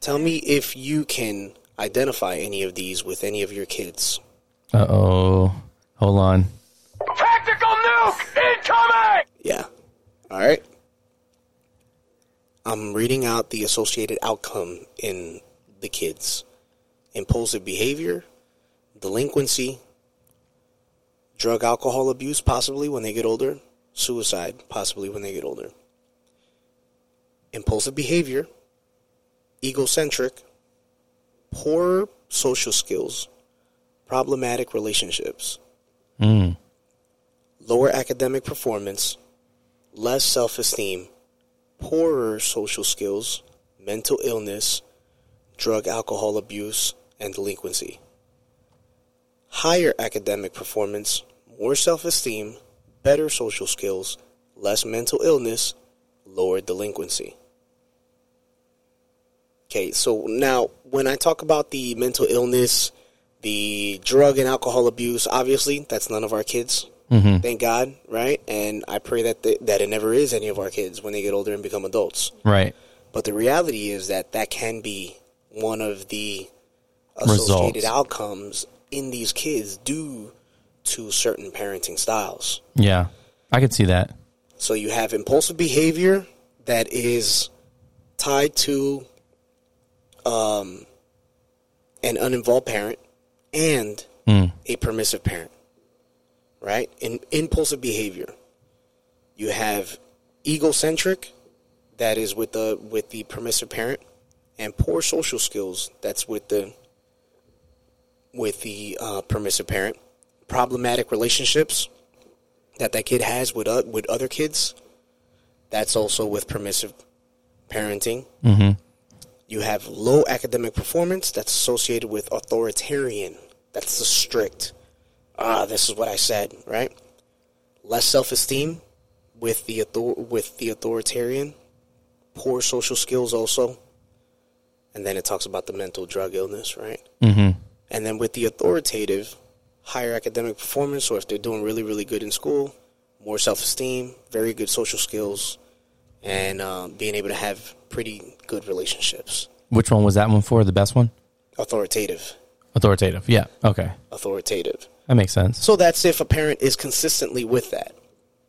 Speaker 3: Tell me if you can identify any of these with any of your kids.
Speaker 2: Uh oh. Hold on.
Speaker 1: Tactical nuke incoming!
Speaker 3: Yeah. All right. I'm reading out the associated outcome in the kids impulsive behavior, delinquency, drug alcohol abuse, possibly when they get older, suicide, possibly when they get older. Impulsive behavior, egocentric, poor social skills, problematic relationships,
Speaker 2: Mm.
Speaker 3: lower academic performance, less self esteem, poorer social skills, mental illness, drug alcohol abuse, and delinquency. Higher academic performance, more self esteem, better social skills, less mental illness, lower delinquency. Okay, so now when I talk about the mental illness, the drug and alcohol abuse, obviously that's none of our kids. Mm-hmm. Thank God, right? And I pray that the, that it never is any of our kids when they get older and become adults.
Speaker 2: Right.
Speaker 3: But the reality is that that can be one of the associated
Speaker 2: Results.
Speaker 3: outcomes in these kids due to certain parenting styles.
Speaker 2: Yeah. I could see that.
Speaker 3: So you have impulsive behavior that is tied to um, an uninvolved parent and
Speaker 2: Mm.
Speaker 3: a permissive parent, right? In impulsive behavior, you have egocentric that is with the with the permissive parent, and poor social skills that's with the with the uh, permissive parent. Problematic relationships that that kid has with uh, with other kids. That's also with permissive parenting.
Speaker 2: Mm-hmm.
Speaker 3: You have low academic performance that's associated with authoritarian. That's the strict. Ah, this is what I said, right? Less self-esteem with the author- with the authoritarian. Poor social skills also. And then it talks about the mental drug illness, right?
Speaker 2: Mm-hmm.
Speaker 3: And then with the authoritative, higher academic performance, or if they're doing really, really good in school, more self esteem, very good social skills, and um, being able to have pretty good relationships.
Speaker 2: Which one was that one for? The best one?
Speaker 3: Authoritative.
Speaker 2: Authoritative. Yeah. Okay.
Speaker 3: Authoritative.
Speaker 2: That makes sense.
Speaker 3: So that's if a parent is consistently with that.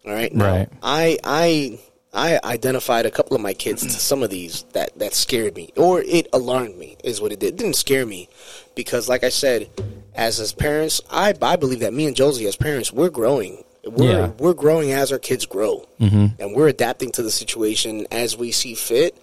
Speaker 3: All right. Now,
Speaker 2: Right.
Speaker 3: I I I identified a couple of my kids to some of these that that scared me or it alarmed me is what it did. It didn't scare me because like I said, as as parents, I I believe that me and Josie as parents we're growing. We're
Speaker 2: Yeah.
Speaker 3: we're growing as our kids grow,
Speaker 2: Mhm.
Speaker 3: and we're adapting to the situation as we see fit.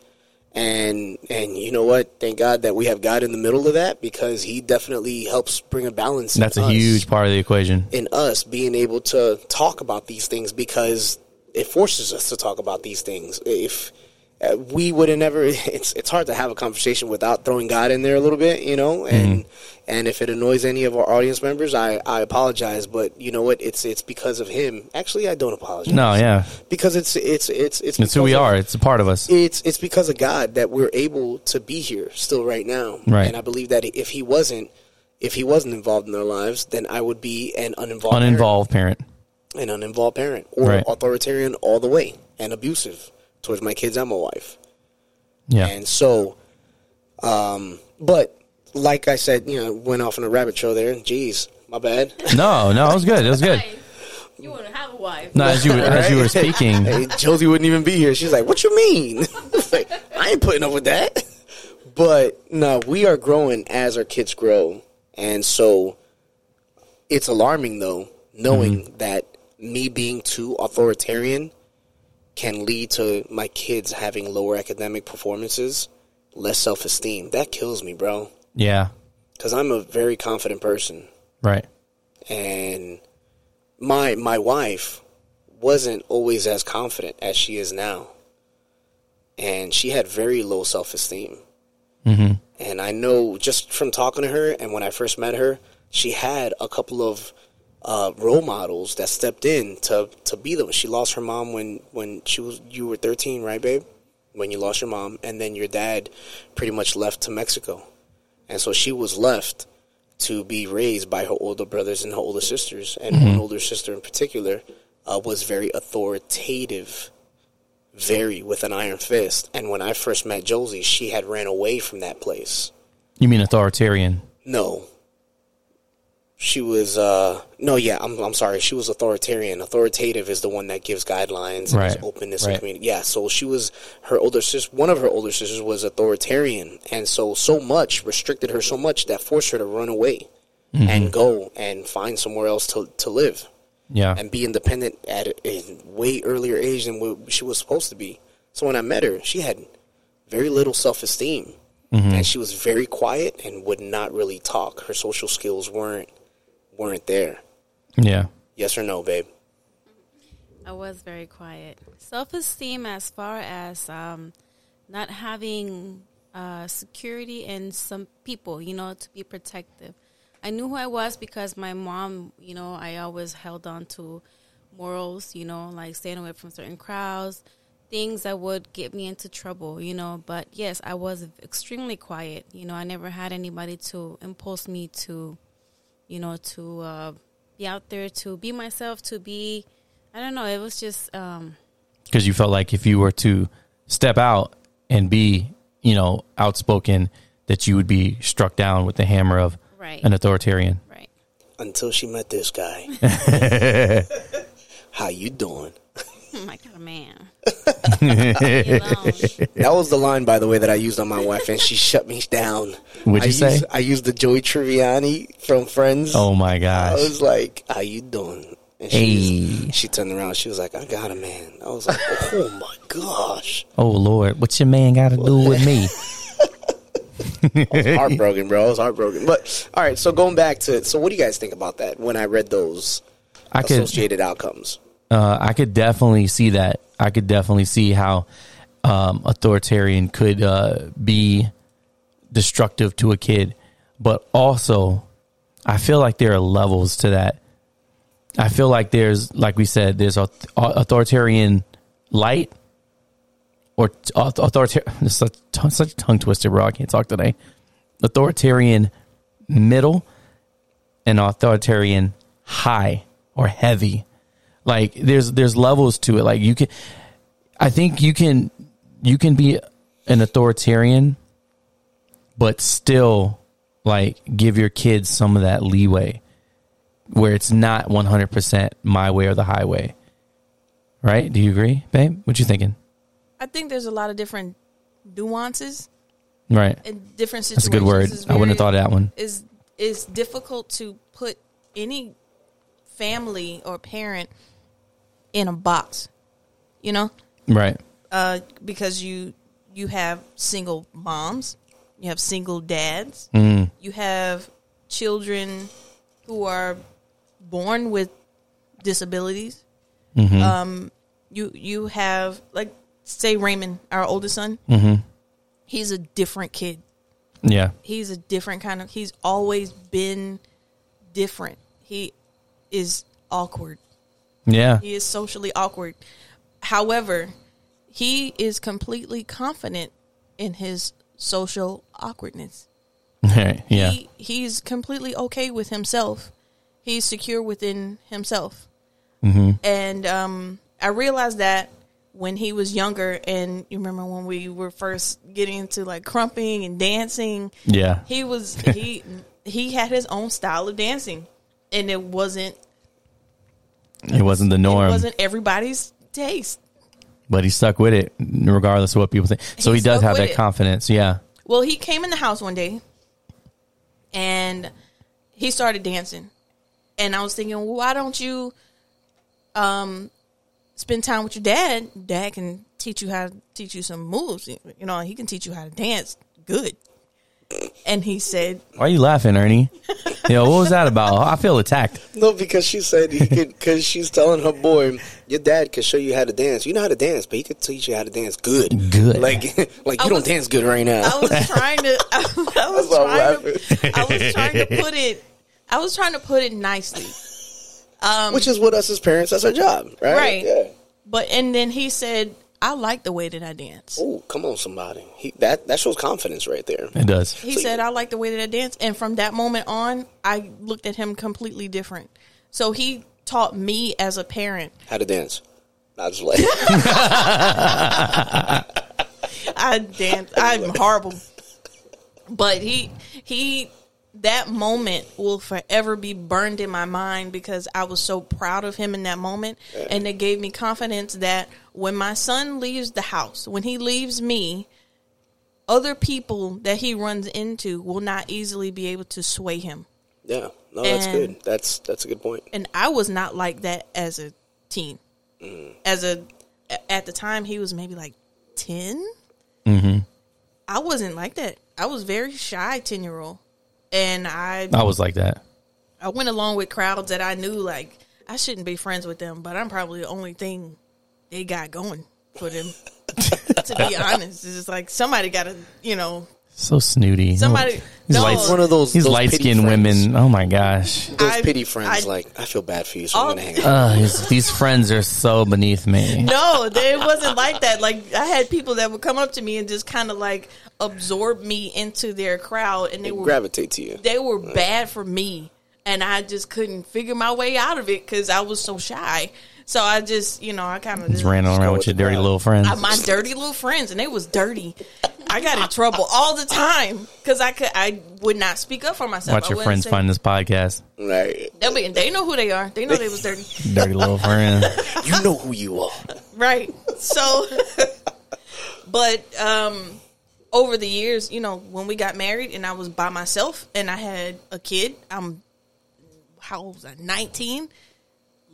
Speaker 3: And and you know what? Thank God that we have God in the middle of that because He definitely helps bring a balance. in
Speaker 2: That's a huge part of the equation.
Speaker 3: in us being able to talk about these things because it forces us to talk about these things. If uh, we would have never, it's it's hard to have a conversation without throwing God in there a little bit, you know. And and if it annoys any of our audience members, I I apologize, but you know what? It's it's because of Him. Actually, I don't apologize.
Speaker 2: No, yeah,
Speaker 3: because it's it's it's it's
Speaker 2: it's who we
Speaker 3: of-
Speaker 2: are. It's a part of us.
Speaker 3: it's it's because of God that we're able to be here still right now.
Speaker 2: Right.
Speaker 3: And I believe that if he wasn't if he wasn't involved in their lives, then I would be an uninvolved uninvolved parent,
Speaker 2: Uninvolved parent.
Speaker 3: an uninvolved parent or
Speaker 2: Right.
Speaker 3: authoritarian all the way and abusive towards my kids and my wife.
Speaker 2: Yeah,
Speaker 3: And so um but like I said, you know, went off on a rabbit trail there. Jeez, my bad.
Speaker 2: no, no, it was good. It was good.
Speaker 5: You wouldn't have a wife?
Speaker 2: No, as you were, as you were speaking,
Speaker 3: Hey, Josie wouldn't even be here. She's like, "What you mean?" like, I ain't putting up with that. But no, we are growing as our kids grow, and so it's alarming though, knowing that me being too authoritarian can lead to my kids having lower academic performances, less self esteem. That kills me, bro.
Speaker 2: yeah,
Speaker 3: Because I'm a very confident person
Speaker 2: right.
Speaker 3: and my my wife wasn't always as confident as she is now and she had very low self-esteem
Speaker 2: hmm
Speaker 3: and i know just from talking to her and when i first met her she had a couple of uh, role models that stepped in to to be them she lost her mom when when she was you were 13 right babe when you lost your mom and then your dad pretty much left to mexico and so she was left to be raised by her older brothers and her older sisters, and one older sister in particular uh, was very authoritative, very with an iron fist. And when I first met Josie, she had ran away from that place.
Speaker 2: You mean authoritarian?
Speaker 3: No, she was. Uh, no, yeah, I'm. I'm sorry. She was authoritarian. Authoritative is the one that gives guidelines and
Speaker 2: Right,
Speaker 3: is openness
Speaker 2: right.
Speaker 3: and community. Yeah, so she was. Her older sister, one of her older sisters, was authoritarian, and so so much restricted her so much that forced her to run away
Speaker 2: Mm-hmm.
Speaker 3: and go and find somewhere else to to live
Speaker 2: Yeah,
Speaker 3: and be independent at a, a way earlier age than what she was supposed to be. So when I met her, she had very little self esteem,
Speaker 2: Mm-hmm.
Speaker 3: and she was very quiet and would not really talk. Her social skills weren't weren't there.
Speaker 2: yeah,
Speaker 3: Yes or no, babe?
Speaker 5: I was very quiet. Self esteem, as far as um, not having uh, security in some people, you know, to be protective. I knew who I was because my mom, you know, I always held on to morals, you know, like staying away from certain crowds, things that would get me into trouble, you know. But yes, I was extremely quiet. You know, I never had anybody to impulse me to, you know, to uh, be out there, to be myself, to be. I don't know. It was just um,
Speaker 2: because you felt like if you were to step out and be, you know, outspoken, that you would be struck down with the hammer of
Speaker 5: right,
Speaker 2: an authoritarian.
Speaker 5: right.
Speaker 3: Until she met this guy. How you doing?
Speaker 5: Oh got a man. Leave me alone.
Speaker 3: That was the line, by the way, that I used on my wife, and she shut me down.
Speaker 2: What'd
Speaker 3: I
Speaker 2: you say?
Speaker 3: Used, I used the Joey Tribbiani from Friends.
Speaker 2: Oh my gosh!
Speaker 3: I was like, "How you doing?" And she,
Speaker 2: Hey,
Speaker 3: she turned around. She was like, "I got a man." I was like, "Oh my gosh!"
Speaker 2: oh Lord, what's your man got to do with me?
Speaker 3: I was heartbroken, bro. I was heartbroken. But all right, so going back to so, what do you guys think about that? When I read those
Speaker 2: I could,
Speaker 3: associated outcomes,
Speaker 2: uh, I could definitely see that. I could definitely see how um, authoritarian could uh, be destructive to a kid, but also I feel like there are levels to that. I feel like there's, like we said, there's authoritarian light or authoritarian. Such, such a tongue twister, bro. I can't talk today. Authoritarian middle and authoritarian high or heavy. Like there's there's levels to it. Like you can, I think you can you can be an authoritarian, but still like give your kids some of that leeway where it's not 100% my way or the highway. Right? Do you agree, babe? What you thinking?
Speaker 4: I think there's a lot of different nuances
Speaker 2: Right.
Speaker 4: in different situations.
Speaker 2: That's a good word.
Speaker 4: It's
Speaker 2: I wouldn't have thought of that one.
Speaker 4: Is it's difficult to put any family or parent in a box, you know,
Speaker 2: Right.
Speaker 4: uh, because you you have single moms, you have single dads,
Speaker 2: Mm.
Speaker 4: you have children who are born with disabilities.
Speaker 2: Mm-hmm.
Speaker 4: Um, you you have like say Raymond, our oldest son.
Speaker 2: Mm-hmm.
Speaker 4: He's a different kid.
Speaker 2: Yeah.
Speaker 4: He's a different kind of. He's always been different. He is awkward.
Speaker 2: Yeah.
Speaker 4: He is socially awkward. However, he is completely confident in his social awkwardness.
Speaker 2: yeah.
Speaker 4: He, he's completely okay with himself. He's secure within himself.
Speaker 2: Mm-hmm.
Speaker 4: And um, I realized that when he was younger, and you remember when we were first getting into like crumping and dancing,
Speaker 2: Yeah.
Speaker 4: he was he he had his own style of dancing, and it wasn't
Speaker 2: It wasn't the norm.
Speaker 4: it wasn't everybody's taste.
Speaker 2: but he stuck with it regardless of what people think. So
Speaker 4: He
Speaker 2: he, does have that
Speaker 4: it.
Speaker 2: confidence. Yeah.
Speaker 4: Well, he came in the house one day and he started dancing. And I was thinking, well, why don't you um spend time with your dad? Dad can teach you how to teach you some moves. You know, he can teach you how to dance good. And he said,
Speaker 2: Why are you laughing, Ernie? Yo, what was that about? I feel attacked.
Speaker 3: No, because she said he could. Because she's telling her boy, your dad could show you how to dance. You know how to dance, but he could teach you how to dance good.
Speaker 2: Good.
Speaker 3: Like, like
Speaker 4: I
Speaker 3: you don't dance good right now.
Speaker 4: I was trying to I, I was
Speaker 3: That's why I'm
Speaker 4: trying to. I was trying to put it I was trying to put it nicely. Um
Speaker 3: Which is what us as parents. That's our job, right?
Speaker 4: Right.
Speaker 3: Yeah.
Speaker 4: but and then he said, I like the way that I dance.
Speaker 3: Oh, come on, somebody. He that that shows confidence right there.
Speaker 2: It does.
Speaker 4: He
Speaker 3: So-
Speaker 4: said, I like the way that I dance. And from that moment on, I looked at him completely different. So he taught me as a parent.
Speaker 3: How to dance. I just like
Speaker 4: I dance. I'm horrible. But he, he, that moment will forever be burned in my mind because I was so proud of him in that moment. And it gave me confidence that when my son leaves the house, when he leaves me, other people that he runs into will not easily be able to sway him.
Speaker 3: Yeah. No, that's
Speaker 4: And-
Speaker 3: good. That's that's a good point.
Speaker 4: and I was not like that as a teen.
Speaker 3: Mm.
Speaker 4: As a at the time, he was maybe like 10
Speaker 2: Mm-hmm.
Speaker 4: I wasn't like that. I was very shy ten year old, and I
Speaker 2: I was like that.
Speaker 4: I went along with crowds that I knew like I shouldn't be friends with them, but I'm probably the only thing they got going for them. to be honest, it's just like somebody got to you know
Speaker 2: So snooty.
Speaker 4: Somebody-
Speaker 2: These
Speaker 4: no.
Speaker 2: light,
Speaker 3: One of those
Speaker 2: these
Speaker 3: those
Speaker 2: light skinned women. Oh my gosh.
Speaker 3: Those
Speaker 4: I-
Speaker 3: pity friends,
Speaker 4: I-
Speaker 3: like I feel bad for you, so
Speaker 4: All-
Speaker 3: I'm gonna hang out.
Speaker 2: Uh, these, these friends are so beneath me.
Speaker 4: no, they- it wasn't like that. Like I had people that would come up to me and just kind of like absorb me into their crowd, and they were
Speaker 3: Gravitate to you.
Speaker 4: they were bad for me, and I just couldn't figure my way out of it because I was so shy. So I just, you know, I kind of
Speaker 2: Just ran around with
Speaker 3: with
Speaker 2: your dirty
Speaker 3: crowd.
Speaker 2: little friends.
Speaker 4: my dirty little friends, and they was dirty. I got in trouble all the time because I could, I would not speak up for myself.
Speaker 2: Watch
Speaker 4: I
Speaker 2: your
Speaker 4: wouldn't
Speaker 2: friends
Speaker 4: say-
Speaker 2: find this podcast.
Speaker 3: Right.
Speaker 4: They'll be, they know who they are. They know they was dirty.
Speaker 2: Dirty little friend.
Speaker 3: You know who you are.
Speaker 4: right so but um over the years you know when we got married and i was by myself and i had a kid i'm how old was i 19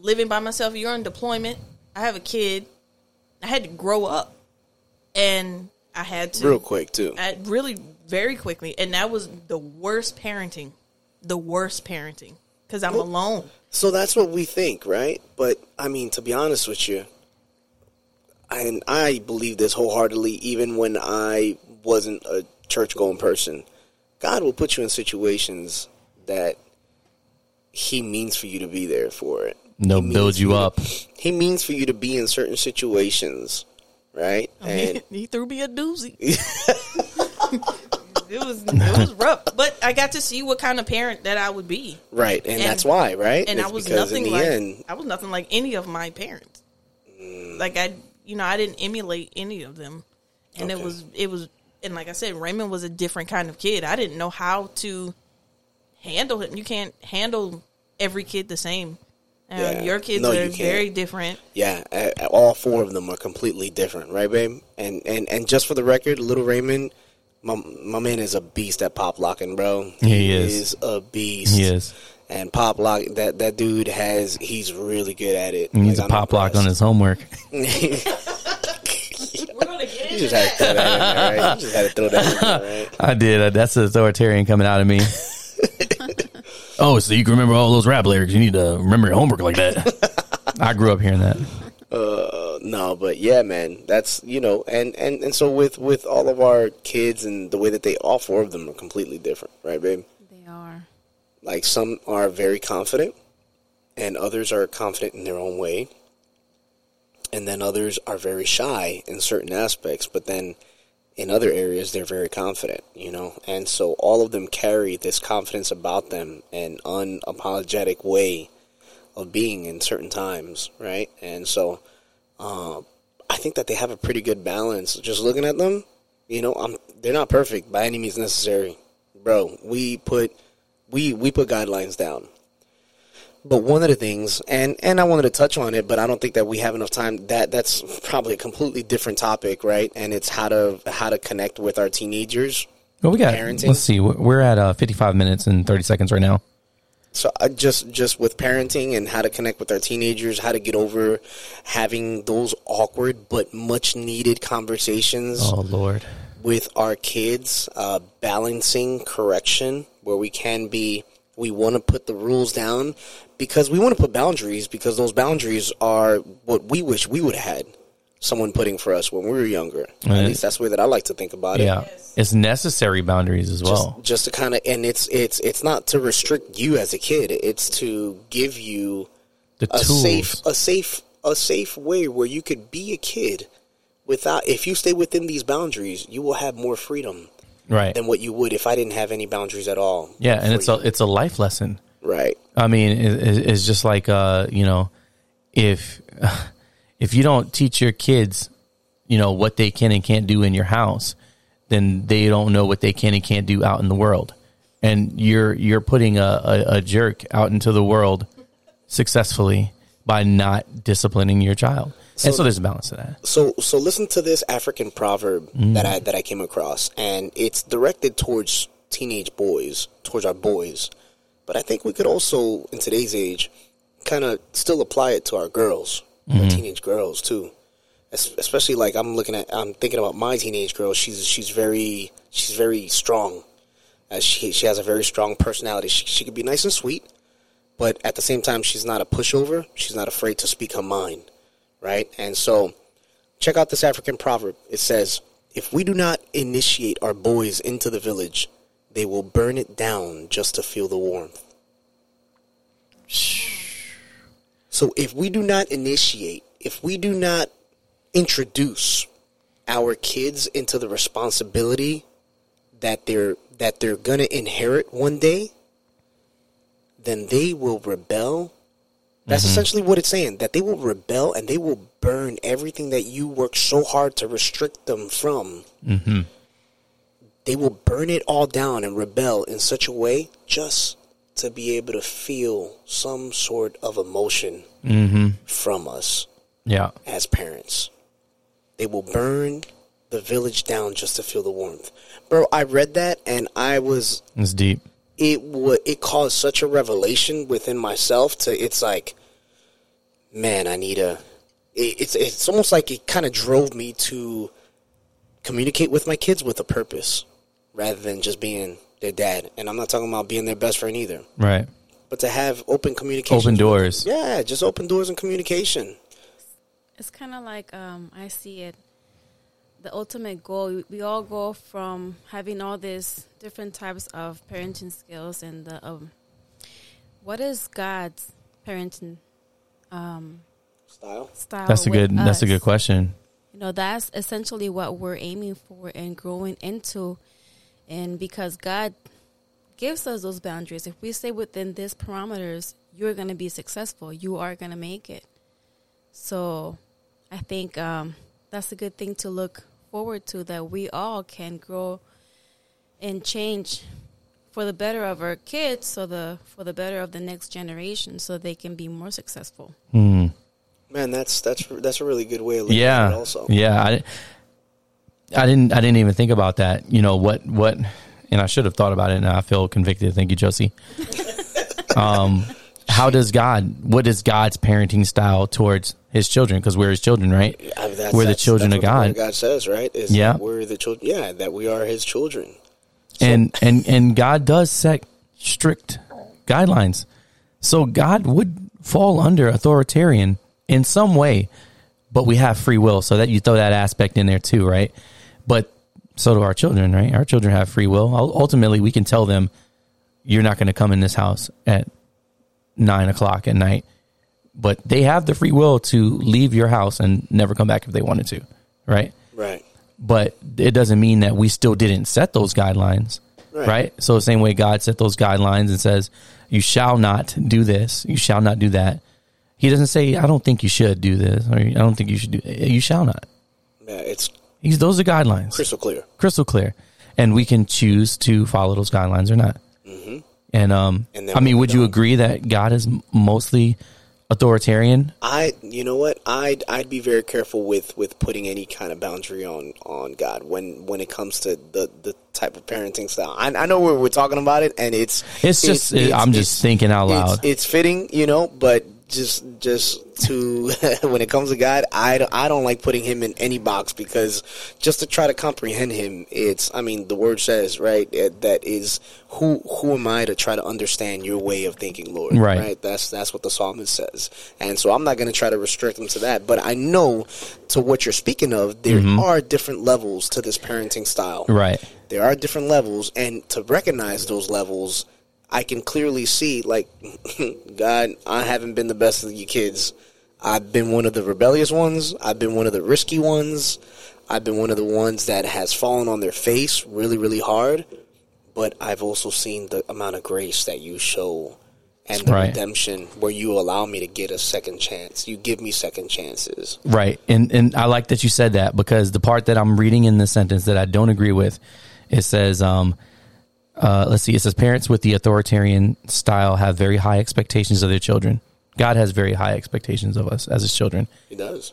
Speaker 4: living by myself. You're on deployment. I have a kid. I had to grow up. And i had to
Speaker 3: Real quick too.
Speaker 4: I, really very quickly. And that was the worst parenting. The worst parenting. Because i'm alone.
Speaker 3: So that's what we think, right? But I mean, to be honest with you, and I believe this wholeheartedly, even when I wasn't a church going person, God will put you in situations that He means for you to be there for it.
Speaker 2: They'll
Speaker 3: He
Speaker 2: build you
Speaker 3: for
Speaker 2: up.
Speaker 3: He means for you to be in certain situations, right? And
Speaker 4: he threw me a doozy. it was it was rough, but I got to see what kind of parent that I would be,
Speaker 3: right, and,
Speaker 4: And-
Speaker 3: that's why, right?
Speaker 4: and
Speaker 3: It's
Speaker 4: I was nothing like
Speaker 3: end,
Speaker 4: I was nothing like any of my parents. Mm. Like I, you know, I didn't emulate any of them, and it was it was, and like I said, Raymond was a different kind of kid. I didn't know how to handle him. You can't handle every kid the same. Um,
Speaker 3: Yeah.
Speaker 4: Your kids
Speaker 3: No,
Speaker 4: are
Speaker 3: you
Speaker 4: very different.
Speaker 3: Yeah, a- a- all four of them are completely different, right, babe? And and and just for the record, little Raymond, my my man is a beast at pop locking, bro.
Speaker 2: He is.
Speaker 3: a beast.
Speaker 2: He is.
Speaker 3: And pop lock that that dude has he's really good at it.
Speaker 2: He needs
Speaker 3: Like,
Speaker 2: a
Speaker 3: I'm
Speaker 2: pop lock on his homework.
Speaker 4: We're gonna get
Speaker 3: You just had to throw that in there, right? You just had to throw that in there, right?
Speaker 2: I did. Uh, That's the authoritarian coming out of me. Oh, so you can remember all those rap lyrics? You need to remember your homework like that. I grew up hearing that.
Speaker 3: Uh, No, but yeah, man, that's you know, and and and so with with all of our kids and the way that they all four of them are completely different, right, babe?
Speaker 5: They are.
Speaker 3: Like some are very confident, and others are confident in their own way, and then others are very shy in certain aspects, but then in other areas they're very confident, you know, and so all of them carry this confidence about them and unapologetic way of being in certain times, right? And so um, I think that they have a pretty good balance. Just looking at them, you know, I'm, they're not perfect by any means necessary, bro. We put we we put guidelines down. But one of the things, and and I wanted to touch on it, but I don't think that we have enough time. That that's probably a completely different topic, right? And it's how to how to connect with our teenagers.
Speaker 2: Well, we got.
Speaker 3: Parenting.
Speaker 2: Let's see. We're at uh, 55 minutes and 30 seconds right now.
Speaker 3: So I just just with parenting and how to connect with our teenagers, how to get over having those awkward but much needed conversations
Speaker 2: Oh Lord.
Speaker 3: with our kids, uh, balancing correction where we can be. We want to put the rules down because we want to put boundaries because those boundaries are what we wish we would have had someone putting for us when we were younger. At least that's the way that I like to think about it
Speaker 2: Yeah, it's necessary boundaries as well.
Speaker 3: just, just to kind of and it's it's it's not to restrict you as a kid it's to give you
Speaker 2: the
Speaker 3: a
Speaker 2: tools.
Speaker 3: safe a safe a safe way where you could be a kid without if you stay within these boundaries you will have more freedom
Speaker 2: right?
Speaker 3: than what you would if I didn't have any boundaries at all
Speaker 2: Yeah, and it's a it's a life lesson.
Speaker 3: right
Speaker 2: I mean, it- it's just like uh, you know, if if you don't teach your kids, you know, what they can and can't do in your house, then they don't know what they can and can't do out in the world. And you're you're putting a, a, a jerk out into the world successfully by not disciplining your child. And so there's a balance to that.
Speaker 3: so so listen to this African proverb that I that I came across and it's directed towards teenage boys towards our boys. But I think we could also in today's age kind of still apply it to our girls our teenage girls too. Especially like I'm looking at I'm thinking about my teenage girl she's she's very she's very strong. Uh, she she has a very strong personality. She, she could be nice and sweet but at the same time she's not a pushover. She's not afraid to speak her mind right? And so check out this African proverb. It says if we do not initiate our boys into the village they will burn it down just to feel the warmth. So if we do not initiate if we do not introduce our kids into the responsibility that they're that they're gonna inherit one day, then they will rebel. That's essentially what it's saying. That they will rebel and they will burn everything that you work so hard to restrict them from.
Speaker 2: Mm-hmm.
Speaker 3: They will burn it all down and rebel in such a way just to be able to feel some sort of emotion
Speaker 2: Mm-hmm.
Speaker 3: from us
Speaker 2: Yeah.
Speaker 3: as parents. They will burn the village down just to feel the warmth. Bro, I read that and I was
Speaker 2: It's deep.
Speaker 3: It would it caused such a revelation within myself to it's like man, I need a it, it's it's almost like it kind of drove me to communicate with my kids with a purpose rather than just being their dad. And I'm not talking about being their best friend either,
Speaker 2: Right.
Speaker 3: but to have open communication.
Speaker 2: Open doors.
Speaker 3: Yeah, just open doors and communication.
Speaker 5: It's kind of like um, I see it. The ultimate goal. We, we all go from having all these different types of parenting skills, and the um, what is God's parenting um,
Speaker 3: Style.
Speaker 5: style?
Speaker 2: That's a
Speaker 5: with
Speaker 2: good. That's a good question.
Speaker 5: You know, that's essentially what we're aiming for and growing into. And because God gives us those boundaries, if we stay within these parameters, you're going to be successful. You are going to make it. So I think um, that's a good thing to look forward to that we all can grow and change for the better of our kids, so the for the better of the next generation, so they can be more successful.
Speaker 2: Hmm.
Speaker 3: Man, that's that's that's a really good way of looking at it.
Speaker 2: Yeah.
Speaker 3: Also,
Speaker 2: Yeah. I, I didn't. I didn't even think about that. You know what? What? And I should have thought about it. And I feel convicted. Thank you, Josie. Um, how does God? What is God's parenting style towards His children? Because we're His children, right?
Speaker 3: I mean,
Speaker 2: we're the children of God,
Speaker 3: God says, right? Is
Speaker 2: Yeah.
Speaker 3: that we're the children. Yeah, that we are His children.
Speaker 2: and and and God does set strict guidelines. So God would fall under authoritarian in some way, but we have free will, so that you throw that aspect in there too, right? But so do our children, right? Our children have free will. Ultimately, we can tell them, "You're not going to come in this house at nine o'clock at night," but they have the free will to leave your house and never come back if they wanted to, right?
Speaker 3: Right.
Speaker 2: but it doesn't mean that we still didn't set those guidelines
Speaker 3: Right.
Speaker 2: right. so the same way god set those guidelines and says you shall not do this you shall not do that he doesn't say i don't think you should do this or i don't think you should do you shall not
Speaker 3: Yeah, it's
Speaker 2: He's, those are guidelines
Speaker 3: crystal clear.
Speaker 2: crystal clear and we can choose to follow those guidelines or not mm-hmm. And um.
Speaker 3: And
Speaker 2: i mean would you agree that god is mostly authoritarian
Speaker 3: I, you know what? I'd I'd be very careful with, with putting any kind of boundary on, on God when when it comes to the, the type of parenting style. I, I know we're, we're talking about it, and it's
Speaker 2: It's just- I'm just thinking out
Speaker 3: it's-
Speaker 2: loud.
Speaker 3: It's, fitting, you know, but just just to when it comes to God, I don't, I don't like putting him in any box because just to try to comprehend him, it's I mean the word says right that is who who am I to try to understand your way of thinking, Lord?
Speaker 2: Right.
Speaker 3: That's that's what the psalmist says, and so I'm not going to try to restrict him to that. But I know to what you're speaking of, there mm-hmm. are different levels to this parenting style.
Speaker 2: right
Speaker 3: There are different levels, and to recognize those levels, I can clearly see, like, God, I haven't been the best of you kids. I've been one of the rebellious ones. I've been one of the risky ones. I've been one of the ones that has fallen on their face really, really hard. But I've also seen the amount of grace that you show and the
Speaker 2: Right.
Speaker 3: redemption where you allow me to get a second chance. You give me second chances.
Speaker 2: Right. And and I like that you said that because the part that I'm reading in this sentence that I don't agree with, it says, um, uh, let's see, it says parents with the authoritarian style have very high expectations of their children. God has very high expectations of us as his children.
Speaker 3: He does.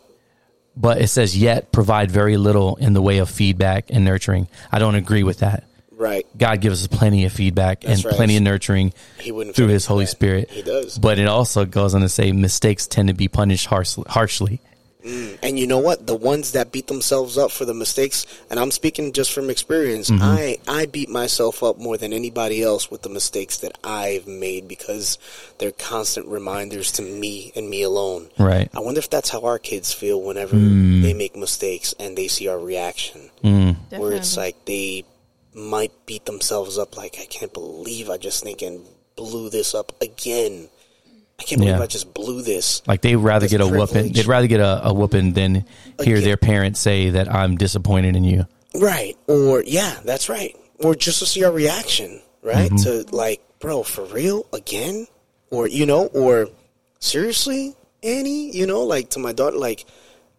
Speaker 2: But it says yet provide very little in the way of feedback and nurturing. I don't agree with that.
Speaker 3: Right.
Speaker 2: God gives us plenty of feedback
Speaker 3: That's
Speaker 2: and
Speaker 3: right.
Speaker 2: plenty of nurturing
Speaker 3: He wouldn't
Speaker 2: through his Holy
Speaker 3: that.
Speaker 2: Spirit.
Speaker 3: He does.
Speaker 2: But it also goes on to say mistakes tend to be punished harsh, harshly.
Speaker 3: And you know what? The ones that beat themselves up for the mistakes, and I'm speaking just from experience,
Speaker 2: Mm-hmm.
Speaker 3: I, I beat myself up more than anybody else with the mistakes that I've made because they're constant reminders to me and me alone.
Speaker 2: Right.
Speaker 3: I wonder if that's how our kids feel whenever
Speaker 2: Mm.
Speaker 3: they make mistakes and they see our reaction. Where it's like they might beat themselves up like, I can't believe I just thinking blew this up again. I can't believe
Speaker 2: Yeah.
Speaker 3: I just blew this.
Speaker 2: Like they'd rather get a whooping. They'd rather get a, a whooping than hear
Speaker 3: Again.
Speaker 2: their parents say that I'm disappointed in you.
Speaker 3: Right. Or yeah, that's right. Or just to see our reaction, right?
Speaker 2: Mm-hmm.
Speaker 3: To like, bro, for real again? Or you know, or seriously, Annie, you know, like to my daughter like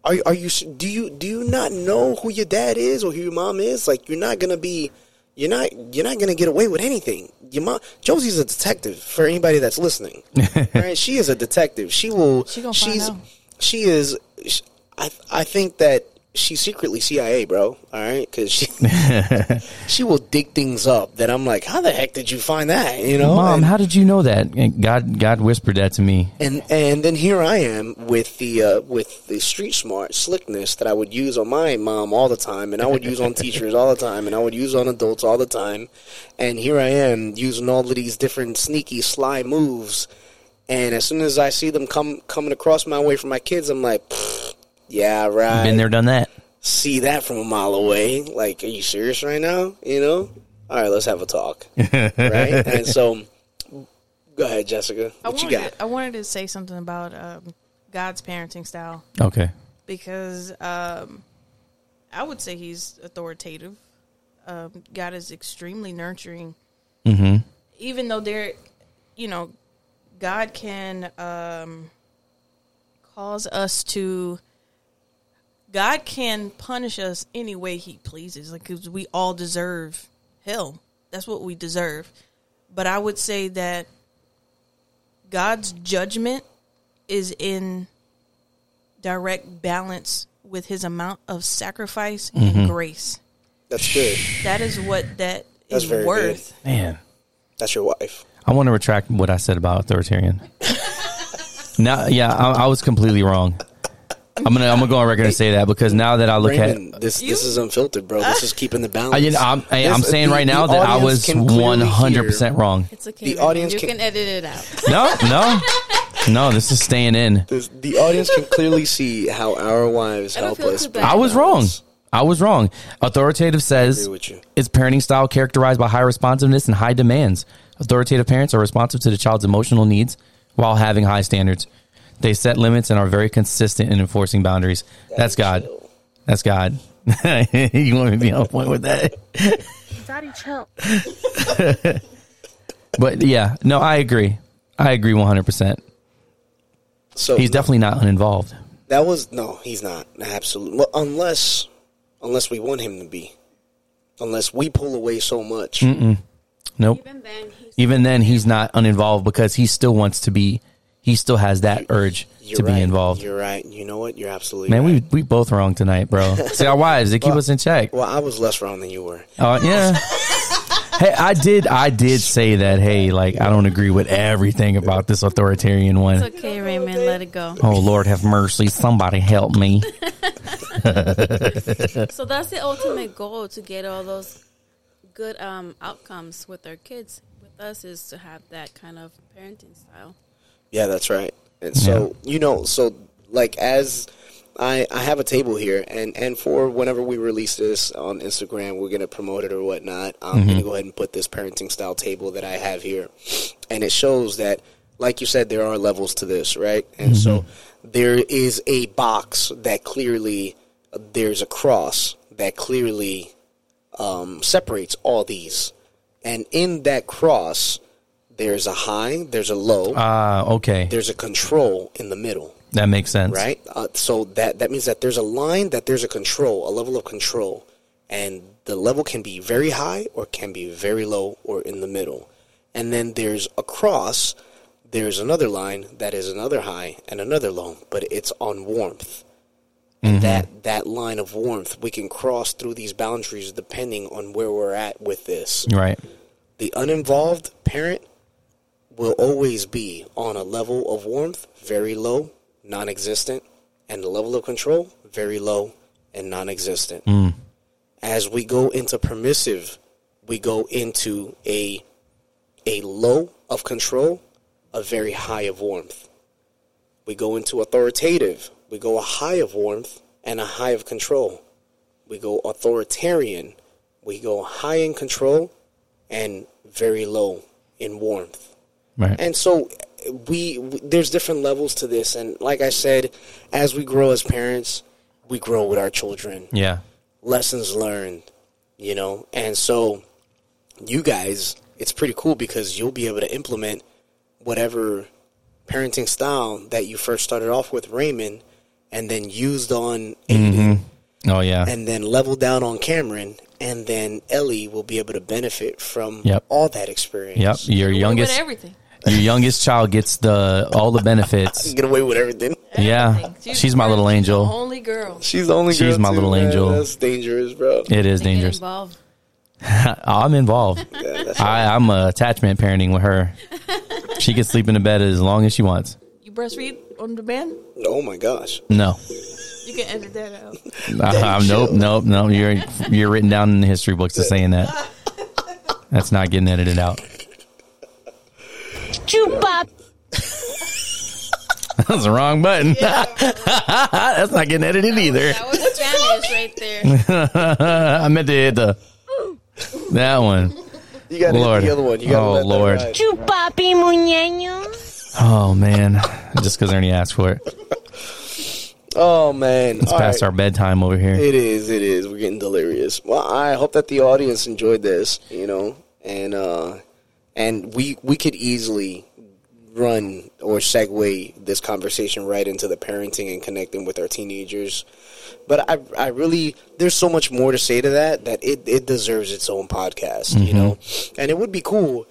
Speaker 3: are are you do you do you not know who your dad is or who your mom is? Like you're not going to be you're not you're not going to get away with anything. Your mom Josie's a detective for anybody that's listening. right? She is a detective. She will
Speaker 4: She gonna find
Speaker 3: she's
Speaker 4: out.
Speaker 3: she is sh I I think that she's secretly CIA, bro. All right, because she she will dig things up that I'm like, how the heck did you find that? You know,
Speaker 2: Mom,
Speaker 3: and,
Speaker 2: how did you know that? And God, God whispered that to me.
Speaker 3: and and then here I am with the uh, with the street smart slickness that I would use on my mom all the time, and I would use on teachers all the time, and I would use on adults all the time, and here I am using all of these different sneaky sly moves, and as soon as I see them come coming across my way from my kids, I'm like. "Pfft, Yeah, right
Speaker 2: Been there, done that.
Speaker 3: see that from a mile away. Like, are you serious right now? You know? All right, let's have a talk. right? And so, go ahead, Jessica.
Speaker 4: I
Speaker 3: What you
Speaker 4: wanted,
Speaker 3: got?
Speaker 4: to, I wanted to say something about um, God's parenting style
Speaker 2: Okay.
Speaker 4: because um, I would say he's authoritative. Um, God is extremely nurturing.
Speaker 2: Mm-hmm.
Speaker 4: Even though there, you know, God can um, cause us to. God can punish us any way He pleases, like because we all deserve hell. That's what we deserve. But I would say that God's judgment is in direct balance with His amount of sacrifice and mm-hmm. grace.
Speaker 3: That's good.
Speaker 4: That is what that
Speaker 3: That's
Speaker 4: is
Speaker 3: very
Speaker 4: worth.
Speaker 2: Man,
Speaker 3: That's your wife.
Speaker 2: I want to retract what I said about authoritarian. now, yeah, I, I was completely wrong. I'm gonna I'm gonna go on record and say that because now that I look
Speaker 3: Raymond,
Speaker 2: at,
Speaker 3: this this is unfiltered, bro. This is keeping the balance.
Speaker 2: I, you know, I'm, I, I'm
Speaker 3: This-
Speaker 2: saying
Speaker 3: the-
Speaker 2: right now that I was 100 percent wrong.
Speaker 5: It's okay.
Speaker 3: The
Speaker 5: Raymond.
Speaker 3: audience
Speaker 5: you
Speaker 3: can-
Speaker 5: can edit it out.
Speaker 2: No, no, no. This is staying in.
Speaker 3: This- the audience can clearly see how our wives
Speaker 5: I
Speaker 3: help us.
Speaker 5: too
Speaker 3: bring
Speaker 5: bad.
Speaker 2: I was wrong. I was wrong. Authoritative says
Speaker 3: agree
Speaker 2: its parenting style characterized by high responsiveness and high demands. Authoritative parents are responsive to the child's emotional needs while having high standards. They set limits and are very consistent in enforcing boundaries. That's God. That's God. you want me to be on point with that?
Speaker 6: Daddy, chill.
Speaker 2: But yeah, no, I agree. I agree 100%.
Speaker 3: So
Speaker 2: He's definitely not uninvolved.
Speaker 3: that was no, he's not absolutely. Well, unless unless we want him to be, unless we pull away so much.
Speaker 2: Nope.
Speaker 5: Even then, he's
Speaker 2: Even then, he's not uninvolved because he still wants to be, he still has that urge
Speaker 3: You're
Speaker 2: to
Speaker 3: right.
Speaker 2: be involved.
Speaker 3: You're right. You know what? You're absolutely
Speaker 2: Man,
Speaker 3: right.
Speaker 2: we we both wrong tonight, bro. See our wives, they keep us in check.
Speaker 3: Well, I was less wrong than you were.
Speaker 2: Uh, yeah. hey, I did I did say that. Hey, like I don't agree with everything about this authoritarian one.
Speaker 5: It's okay, Raymond. Let it go.
Speaker 2: Oh Lord, have mercy! Somebody help me.
Speaker 5: So that's the ultimate goal to get all those good um, outcomes with our kids. With us is to have that kind of parenting style.
Speaker 3: Yeah, that's right. And so you know, so like as I I have a table here, and and for whenever we release this on Instagram, we're gonna promote it or whatnot. I'm gonna go ahead and put this parenting style table that I have here, and it shows that, like you said, there are levels to this, right? And so there is a box that clearly there's a cross that clearly um, separates all these, and in that cross. There's a high, there's a low,
Speaker 2: Ah, okay,
Speaker 3: there's a control in the middle,
Speaker 2: that makes sense.
Speaker 3: right? Uh, so that that means that there's a line that there's a control, a level of control, and the level can be very high or can be very low or in the middle. And then there's across, there's another line that is another high and another low, but it's on warmth. And that that line of warmth, we can cross through these boundaries depending on where we're at with this
Speaker 2: Right.
Speaker 3: the uninvolved parent will always be on a level of warmth very low, non existent, and the level of control very low and non existent. Mm. As we go into permissive, we go into a a low of control, a very high of warmth. We go into authoritative, we go a high of warmth and a high of control. We go authoritarian, we go high in control and very low in warmth.
Speaker 2: Right.
Speaker 3: And so we, we there's different levels to this and like I said, as we grow as parents, we grow with our children.
Speaker 2: yeah.
Speaker 3: Lessons learned, you know. And so you guys, it's pretty cool because you'll be able to implement whatever parenting style that you first started off with Raymond and then used on Aiden mm-hmm.
Speaker 2: Oh yeah.
Speaker 3: and then leveled down on Cameron and then Ellie will be able to benefit from
Speaker 2: Yep.
Speaker 3: all that experience.
Speaker 2: yep. Your
Speaker 4: With
Speaker 2: youngest
Speaker 4: everything.
Speaker 2: Your youngest child gets the all the benefits.
Speaker 3: Get away with everything.
Speaker 2: Yeah.
Speaker 4: Everything.
Speaker 2: She's my little
Speaker 4: the
Speaker 2: angel.
Speaker 4: only girl.
Speaker 3: She's the only
Speaker 2: She's
Speaker 3: girl
Speaker 2: my
Speaker 3: too,
Speaker 2: little
Speaker 3: man.
Speaker 2: angel.
Speaker 3: That's dangerous, bro.
Speaker 2: It is
Speaker 5: They get
Speaker 2: dangerous.
Speaker 5: involved.
Speaker 2: I'm involved.
Speaker 3: Yeah, that's
Speaker 2: I, I'm a attachment parenting with her. She can sleep in the bed as long as she wants.
Speaker 4: You breastfeed on demand.
Speaker 3: oh my gosh.
Speaker 2: No,
Speaker 4: You can edit that out.
Speaker 2: uh, nope, nope, nope. You're you're written down in the history books as saying that. That's not getting edited out.
Speaker 6: Chupa.
Speaker 2: That's the wrong button. That's not getting edited either.
Speaker 5: That was Spanish right there.
Speaker 2: I meant to hit the that one.
Speaker 3: You got to
Speaker 2: Lord.
Speaker 3: hit the other one. You gotta
Speaker 2: Oh,
Speaker 3: let that
Speaker 2: Lord.
Speaker 3: ride.
Speaker 6: Chupapi muñeño.
Speaker 2: Oh man, just because Ernie asked for it.
Speaker 3: Oh man.
Speaker 2: It's
Speaker 3: All
Speaker 2: past
Speaker 3: right.
Speaker 2: our bedtime over here.
Speaker 3: It is. It is. We're getting delirious. Well, I hope that the audience enjoyed this. You know, and uh, and we we could easily run or segue this conversation right into the parenting and connecting with our teenagers. But I I really there's so much more to say to that that it it deserves its own podcast.
Speaker 2: Mm-hmm.
Speaker 3: You know, and it would be cool.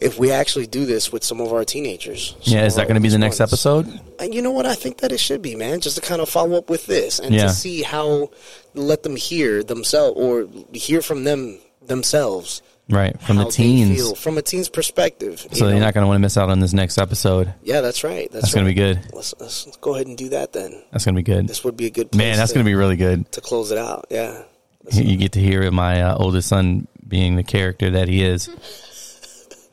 Speaker 3: If we actually do this with some of our teenagers,
Speaker 2: Yeah, is that going to be the next episode?
Speaker 3: and you know what? I think that it should be, man. Just to kind of follow up with this and
Speaker 2: Yeah.
Speaker 3: to see how let them hear themselves or hear from them themselves
Speaker 2: Right. From
Speaker 3: how
Speaker 2: the teens.
Speaker 3: feel from a teen's perspective. you
Speaker 2: So
Speaker 3: know?
Speaker 2: you're not going to want to miss out on this next episode.
Speaker 3: Yeah, that's right. That's,
Speaker 2: That's going to be good.
Speaker 3: Let's, let's, let's go ahead and do that then.
Speaker 2: That's going to be good.
Speaker 3: This would be a good place
Speaker 2: Man, that's going to be really good.
Speaker 3: to close it out. Yeah.
Speaker 2: You get to hear my uh, oldest son being the character that he is.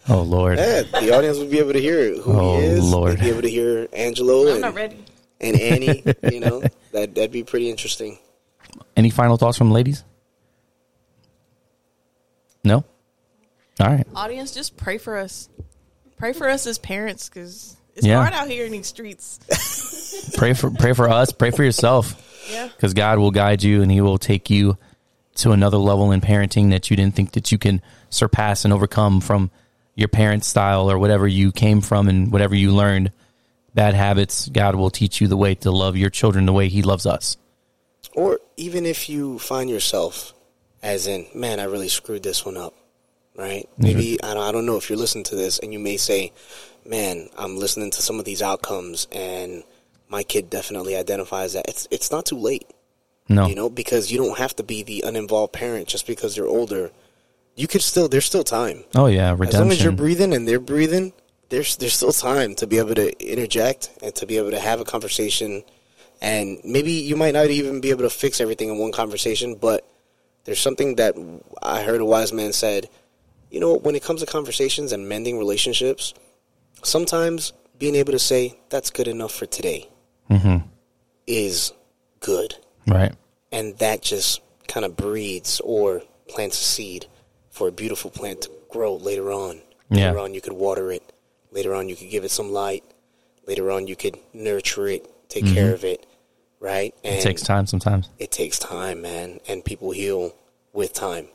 Speaker 2: Oh, Lord.
Speaker 3: Yeah, the audience would be able to hear who
Speaker 2: Oh,
Speaker 3: he is.
Speaker 2: Lord.
Speaker 3: They'd be able to hear Angelo
Speaker 4: I'm
Speaker 3: and,
Speaker 4: not ready.
Speaker 3: and Annie. you know, that that'd be pretty interesting.
Speaker 2: Any final thoughts from ladies? No? All right.
Speaker 4: Audience, just pray for us. Pray for us as parents because it's
Speaker 2: Yeah.
Speaker 4: hard out here in these streets.
Speaker 2: Pray for pray for us. Pray for yourself.
Speaker 4: Yeah.
Speaker 2: because God will guide you and He will take you to another level in parenting that you didn't think that you can surpass and overcome from your parents' style or whatever you came from and whatever you learned. Bad habits, God will teach you the way to love your children the way He loves us.
Speaker 3: Or even if you find yourself as in, man, I really screwed this one up, right? Maybe I don't, I don't know if you're listening to this and you may say, man, I'm listening to some of these outcomes and my kid definitely identifies that. It's it's not too late.
Speaker 2: No,
Speaker 3: you know, because you don't have to be the uninvolved parent just because they're older. You could still, there's still time.
Speaker 2: oh yeah, redemption.
Speaker 3: As long as you're breathing and they're breathing, there's there's still time to be able to interject and to be able to have a conversation. And maybe you might not even be able to fix everything in one conversation, but there's something that I heard a wise man said. You know, when it comes to conversations and mending relationships, sometimes being able to say that's good enough for today is good
Speaker 2: right?
Speaker 3: and that just kind of breeds or plants a seed for a beautiful plant to grow later on.
Speaker 2: Yeah.
Speaker 3: Later on, you could water it. Later on, you could give it some light. Later on, you could nurture it, take care of it, right? And
Speaker 2: Mm-hmm. It takes time sometimes.
Speaker 3: It takes time, man, and people heal with time.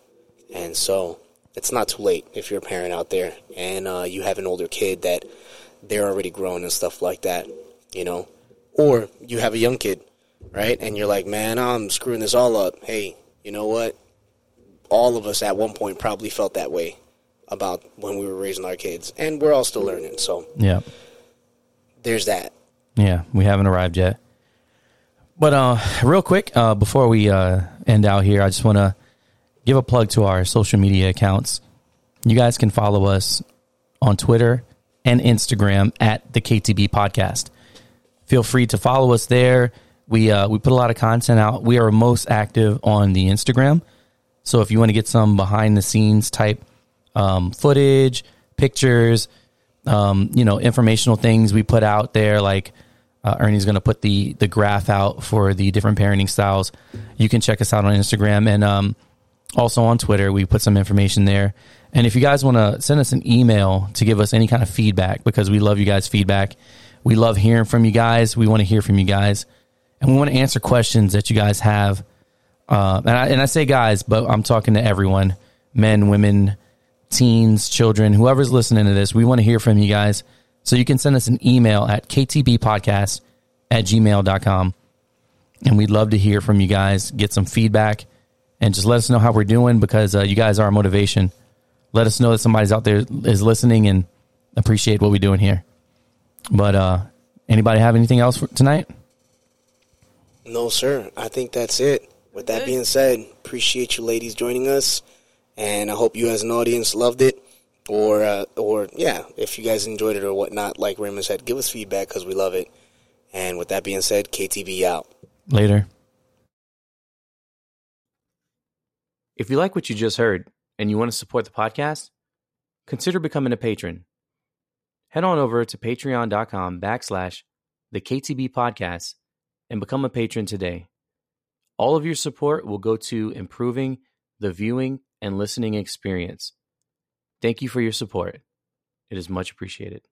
Speaker 3: And so, it's not too late if you're a parent out there and uh, you have an older kid that they're already grown and stuff like that, you know, or you have a young kid, right? And you're like, man, I'm screwing this all up. Hey, you know what? All of us at one point probably felt that way about when we were raising our kids, and we're all still learning. So
Speaker 2: Yeah,
Speaker 3: there's that.
Speaker 2: yeah, we haven't arrived yet. But uh, real quick, uh, before we uh, end out here, I just want to give a plug to our social media accounts. You guys can follow us on Twitter and Instagram at the KTB Podcast. Feel free to follow us there. We uh, we put a lot of content out. We are most active on the Instagram. So if you want to get some behind the scenes type um, footage, pictures, um, you know, informational things we put out there, like uh, Ernie's going to put the the graph out for the different parenting styles. You can check us out on Instagram and um, also on Twitter. We put some information there. And if you guys want to send us an email to give us any kind of feedback, because we love you guys' feedback, we love hearing from you guys. We want to hear from you guys, and we want to answer questions that you guys have. Uh, and I and I say guys, but I'm talking to everyone, men, women, teens, children, whoever's listening to this. We want to hear from you guys. So you can send us an email at ktbpodcast at gmail.com. And we'd love to hear from you guys, get some feedback, and just let us know how we're doing because uh, you guys are our motivation. Let us know that somebody's out there is listening and appreciate what we're doing here. But uh, anybody have anything else for tonight?
Speaker 3: No, sir. I think that's it. With that being said, appreciate you ladies joining us, and I hope you as an audience loved it, or uh, or yeah, if you guys enjoyed it or whatnot. Like Raymond said, give us feedback because we love it. And with that being said, KTB out.
Speaker 2: Later. If you like what you just heard and you want to support the podcast, consider becoming a patron. Head on over to patreon.com backslash the KTB podcast and become a patron today. All of your support will go to improving the viewing and listening experience. Thank you for your support. It is much appreciated.